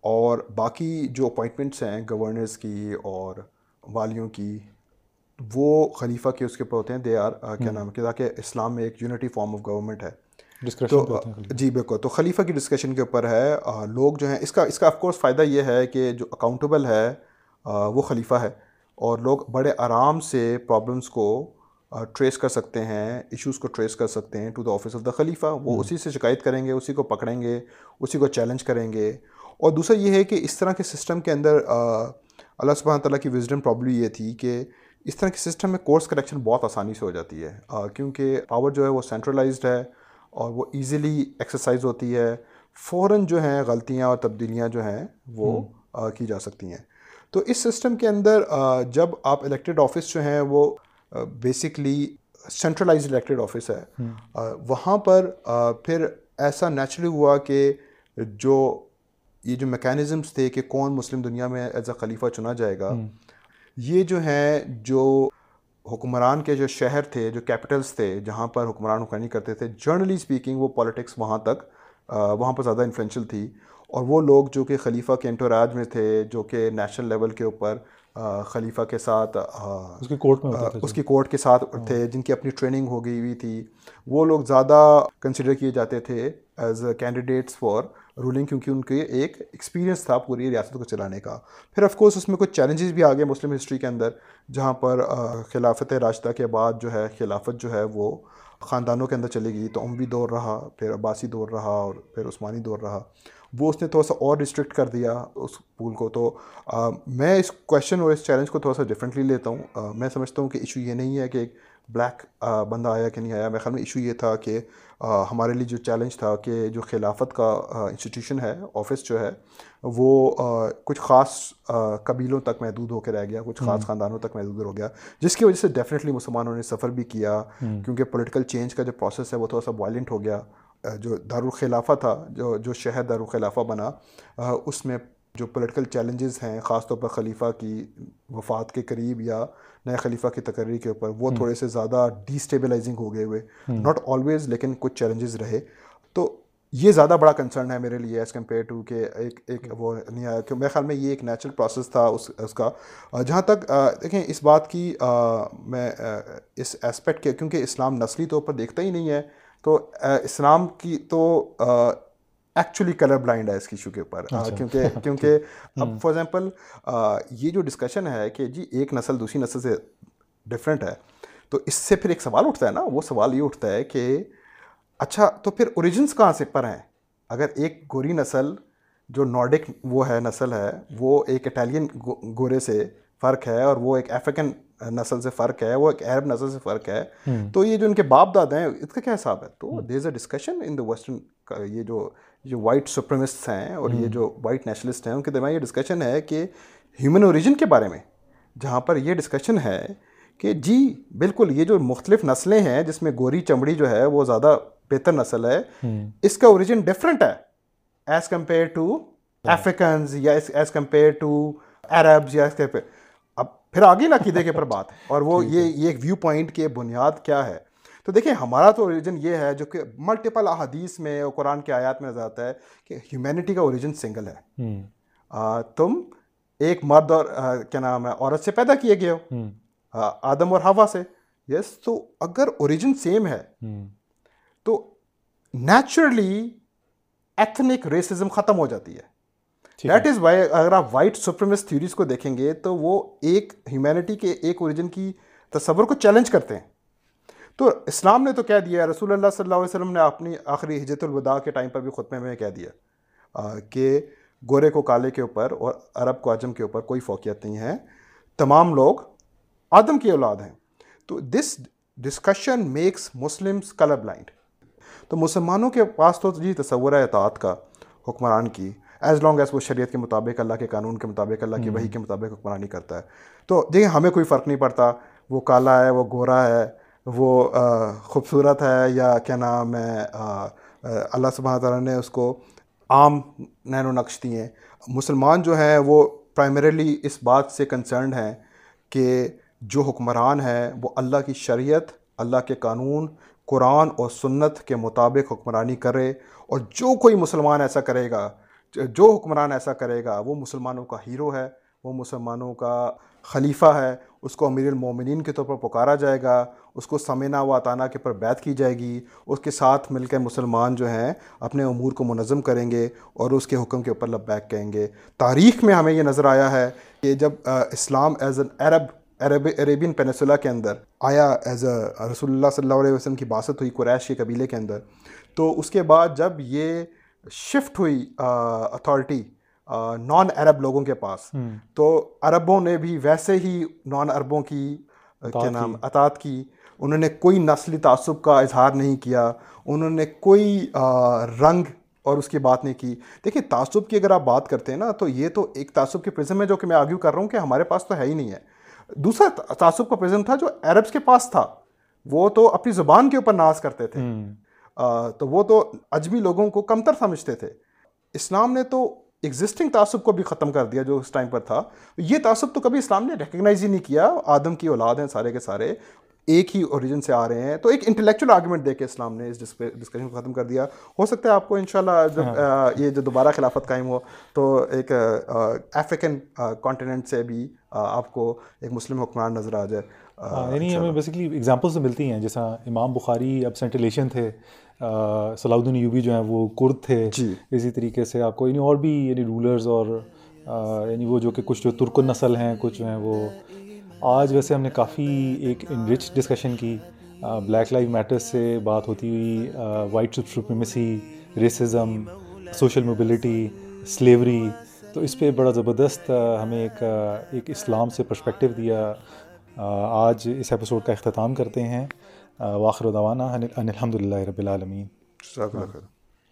اور باقی جو اپوائنٹمنٹس ہیں گورنرز کی اور والیوں کی وہ خلیفہ کے اس کے اوپر ہوتے ہیں دے آر کیا نام ہے تاکہ اسلام میں ایک یونٹی فارم آف گورنمنٹ ہے۔ تو جی بالکل۔ تو خلیفہ کی ڈسکشن کے اوپر ہے لوگ جو ہیں اس کا اس کا آف کورس فائدہ یہ ہے کہ جو اکاؤنٹیبل ہے وہ خلیفہ ہے۔ اور لوگ بڑے آرام سے پرابلمس کو ٹریس کر سکتے ہیں ایشوز کو ٹریس کر سکتے ہیں to the office of the خلیفہ وہ اسی سے شکایت کریں گے اسی کو پکڑیں گے اسی کو چیلنج کریں گے۔ اور دوسرا یہ ہے کہ اس طرح کے سسٹم کے اندر اللہ سبحانہ تعالیٰ کی وزڈم پرابلم یہ تھی کہ اس طرح کے سسٹم میں کورس کریکشن بہت آسانی سے ہو جاتی ہے۔ کیونکہ پاور جو ہے وہ سینٹرلائزڈ ہے اور وہ ایزیلی ایکسرسائز ہوتی ہے۔ فوراً جو ہیں غلطیاں اور تبدیلیاں جو ہیں وہ کی جا سکتی ہیں۔ تو اس سسٹم کے اندر جب آپ الیکٹڈ آفس جو ہیں وہ بیسکلی سینٹرلائز الیکٹڈ آفس ہے. وہاں پر پھر ایسا نیچرلی ہوا کہ جو یہ جو میکینزمس تھے کہ کون مسلم دنیا میں ایز اے خلیفہ چنا جائے گا یہ جو ہیں جو حکمران کے جو شہر تھے جو کیپٹلس تھے جہاں پر حکمران حکمرانی کرتے تھے جرنلی اسپیکنگ وہ پالیٹکس وہاں تک وہاں پر زیادہ انفلوئنشل تھی. اور وہ لوگ جو کہ خلیفہ کے انٹوراج میں تھے جو کہ نیشنل لیول کے اوپر خلیفہ کے ساتھ اس کی کورٹ میں اس کی کورٹ کے ساتھ تھے جن کی اپنی ٹریننگ ہو گئی ہوئی تھی۔ وہ لوگ زیادہ کنسیڈر کیے جاتے تھے ایز کینڈیڈیٹس فار رولنگ کیونکہ ان کے ایک ایکسپیرینس تھا پوری ریاست کو چلانے کا۔ پھر آف کورس اس میں کچھ چیلنجز بھی آ گئے مسلم ہسٹری کے اندر جہاں پر خلافت راشدہ کے بعد جو ہے خلافت جو ہے وہ خاندانوں کے اندر چلے گئی۔ تو اموی دور رہا پھر عباسی دور رہا اور پھر عثمانی دور رہا۔ وہ اس نے تھوڑا سا اور ریسٹرکٹ کر دیا اس پول کو تو میں اس کویشچن اور اس چیلنج کو تھوڑا سا ڈفرینٹلی لیتا ہوں. میں سمجھتا ہوں کہ ایشو یہ نہیں ہے کہ ایک بلیک بندہ آیا کہ نہیں آیا. میرے خیال میں ایشو یہ تھا کہ ہمارے لیے جو چیلنج تھا کہ جو خلافت کا انسٹیٹیوشن ہے آفس جو ہے وہ کچھ خاص قبیلوں تک محدود ہو کے رہ گیا. کچھ خاص خاندانوں تک محدود ہو گیا. جس کی وجہ سے ڈیفینیٹلی مسلمانوں نے سفر بھی کیا. کیونکہ پولیٹیکل چینج کا جو پروسیس ہے وہ تھوڑا سا وائلنٹ ہو گیا. جو دارالخلافہ تھا جو جو شہر دارالخلافہ بنا اس میں جو پولیٹیکل چیلنجز ہیں خاص طور پر خلیفہ کی وفات کے قریب یا نئے خلیفہ کی تقرری کے اوپر وہ تھوڑے سے زیادہ ڈی اسٹیبلائزنگ ہو گئے ہوئے۔ ناٹ آلویز لیکن کچھ چیلنجز رہے۔ تو یہ زیادہ بڑا کنسرن ہے میرے لیے ایز کمپیئر ٹو کہ ایک ایک وہ نہیں آیا کہ میرے خیال میں یہ ایک نیچرل پروسیس تھا اس اس کا۔ جہاں تک دیکھیں اس بات کی میں اس اسپیکٹ کے کیونکہ اسلام نسلی طور پر دیکھتا ہی نہیں ہے۔ تو اسلام کی تو ایکچولی کلر بلائنڈ ہے اس ایشو کے اوپر. اچھا۔ کیونکہ کیونکہ اب فار ایگزامپل یہ جو ڈسکشن ہے کہ جی ایک نسل دوسری نسل سے ڈفرینٹ ہے تو اس سے پھر ایک سوال اٹھتا ہے نا. وہ سوال یہ اٹھتا ہے کہ اچھا تو پھر اوریجنس کہاں سے پر ہیں؟ اگر ایک گوری نسل جو نارڈک وہ ہے نسل ہے وہ ایک اٹالین گورے سے فرق ہے اور وہ ایک افریقن نسل سے فرق ہے وہ ایک عرب نسل سے فرق ہے۔ تو یہ جو ان کے باپ دادا ہیں اس کا کیا حساب ہے؟ تو there is a discussion in the western یہ جو جو وائٹ سپرمسٹ ہیں اور یہ جو وائٹ نیشنلسٹ ہیں ان کے درمیان یہ ڈسکشن ہے کہ ہیومن اوریجن کے بارے میں جہاں پر یہ ڈسکشن ہے کہ جی بالکل یہ جو مختلف نسلیں ہیں جس میں گوری چمڑی جو ہے وہ زیادہ بہتر نسل ہے اس کا اوریجن ڈفرینٹ ہے۔ ایز کمپیئر ٹو افریقنز یا ایز کمپیئر ٹو عربز یا اب پھر آگے نا عقیدے کے پر بات ہے اور وہ یہ یہ ایک ویو پوائنٹ کے بنیاد کیا ہے؟ تو دیکھیں ہمارا تو اوریجن یہ ہے جو کہ ملٹیپل احادیث میں اور قرآن کے آیات میں نظر آتا ہے کہ ہیومینٹی کا اوریجن سنگل ہے۔ تم ایک مرد اور کیا نام ہے عورت سے پیدا کیے گئے ہو۔ آدم اور ہوا سے۔ یس تو اگر اوریجن سیم ہے تو نیچرلی ایتھنک ریسزم ختم ہو جاتی ہے۔ دیٹ از وائی اگر آپ وائٹ سپرمس تھیوریز کو دیکھیں گے تو وہ ایک ہیومینٹی کے ایک اوریجن کی تصور کو چیلنج کرتے ہیں۔ تو اسلام نے تو کہہ دیا رسول اللہ صلی اللہ علیہ وسلم نے اپنی آخری حجت الوداع کے ٹائم پر بھی خطبے میں کہہ دیا کہ گورے کو کالے کے اوپر اور عرب کو عجم کے اوپر کوئی فوقیت نہیں ہے۔ تمام لوگ آدم کی اولاد ہیں۔ تو this discussion makes Muslims colour blind تو مسلمانوں کے پاس تو جی تصور ہے اطاعت کا حکمران کی۔ ایز لانگ ایز وہ شریعت کے مطابق اللہ کے قانون کے مطابق اللہ کی وحی کے مطابق حکمرانی کرتا ہے۔ تو دیکھیں ہمیں کوئی فرق نہیں پڑتا۔ وہ کالا ہے وہ گورا ہے وہ خوبصورت ہے یا کیا نام ہے اللہ سبحانہ تعالیٰ نے اس کو عام نین و نقش دیے۔ ہیں مسلمان جو ہیں وہ پرائمریلی اس بات سے کنسرنڈ ہیں کہ جو حکمران ہے وہ اللہ کی شریعت اللہ کے قانون قرآن اور سنت کے مطابق حکمرانی کرے۔ اور جو کوئی مسلمان ایسا کرے گا جو حکمران ایسا کرے گا، وہ مسلمانوں کا ہیرو ہے، وہ مسلمانوں کا خلیفہ ہے، اس کو امیر المومنین کے طور پر پکارا جائے گا، اس کو سمینا و اطانہ کے پر بیت کی جائے گی، اس کے ساتھ مل کے مسلمان جو ہیں اپنے امور کو منظم کریں گے اور اس کے حکم کے اوپر لبیک کہیں گے۔ تاریخ میں ہمیں یہ نظر آیا ہے کہ جب Islam as an Arab Arab, Arabian peninsula کے اندر آیا، ایز اے رسول اللہ صلی اللہ علیہ وسلم کی باست ہوئی قریش کے قبیلے کے اندر، تو اس کے بعد جب یہ شفٹ ہوئی اتھارٹی نان عرب لوگوں کے پاس۔ تو عربوں نے بھی ویسے ہی نان عربوں کی کیا نام اطاعت کی۔ انہوں نے کوئی نسلی تعصب کا اظہار نہیں کیا۔ انہوں نے کوئی رنگ اور اس کی بات نہیں کی۔ دیکھیں تعصب کی اگر آپ بات کرتے ہیں نا تو یہ تو ایک تعصب کی پرزم ہے جو کہ میں آگیو کر رہا ہوں کہ ہمارے پاس تو ہے ہی نہیں ہے۔ دوسرا تعصب کا پرزم تھا جو عربس کے پاس تھا۔ وہ تو اپنی زبان کے اوپر ناز کرتے تھے۔ تو وہ تو اجبی لوگوں کو کمتر سمجھتے تھے۔ اسلام نے تو ایگزسٹنگ تعصب کو بھی ختم کر دیا جو اس ٹائم پر تھا۔ یہ تعصب تو کبھی اسلام نے ریکگنائز ہی نہیں کیا۔ آدم کی اولاد ہیں سارے کے سارے۔ ایک ہی اوریجن سے آ رہے ہیں۔ تو ایک انٹلیکچوئل آرگومنٹ دے کے اسلام نے اس ڈسکشن کو ختم کر دیا۔ ہو سکتا ہے آپ کو انشاءاللہ جب ہاں۔ یہ جو دوبارہ خلافت قائم ہو تو ایک افریقن کانٹیننٹ سے بھی آپ کو ایک مسلم حکمران نظر آ جائے۔ ہاں، یعنی ہمیں بیسکلی ایگزامپلس ملتی ہیں۔ جیسا امام بخاری اب سینٹریلیشن تھے۔ صلاح الدین یوبی جو ہیں وہ کرد تھے۔ جی۔ اسی طریقے سے آپ کو یعنی اور بھی یعنی رولرز اور یعنی وہ جو کہ کچھ جو ترکن نسل ہیں کچھ جو ہیں وہ۔ آج ویسے ہم نے کافی ایک انرچ ڈسکشن کی۔ بلیک لائف میٹرس سے بات ہوتی ہوئی white supremacy racism social mobility slavery تو اس پہ بڑا زبردست ہمیں ایک ایک اسلام سے پرسپیکٹیو دیا۔ آج اس ایپیسوڈ کا اختتام کرتے ہیں۔ واخر دوانا الحمد للہ رب العالمین۔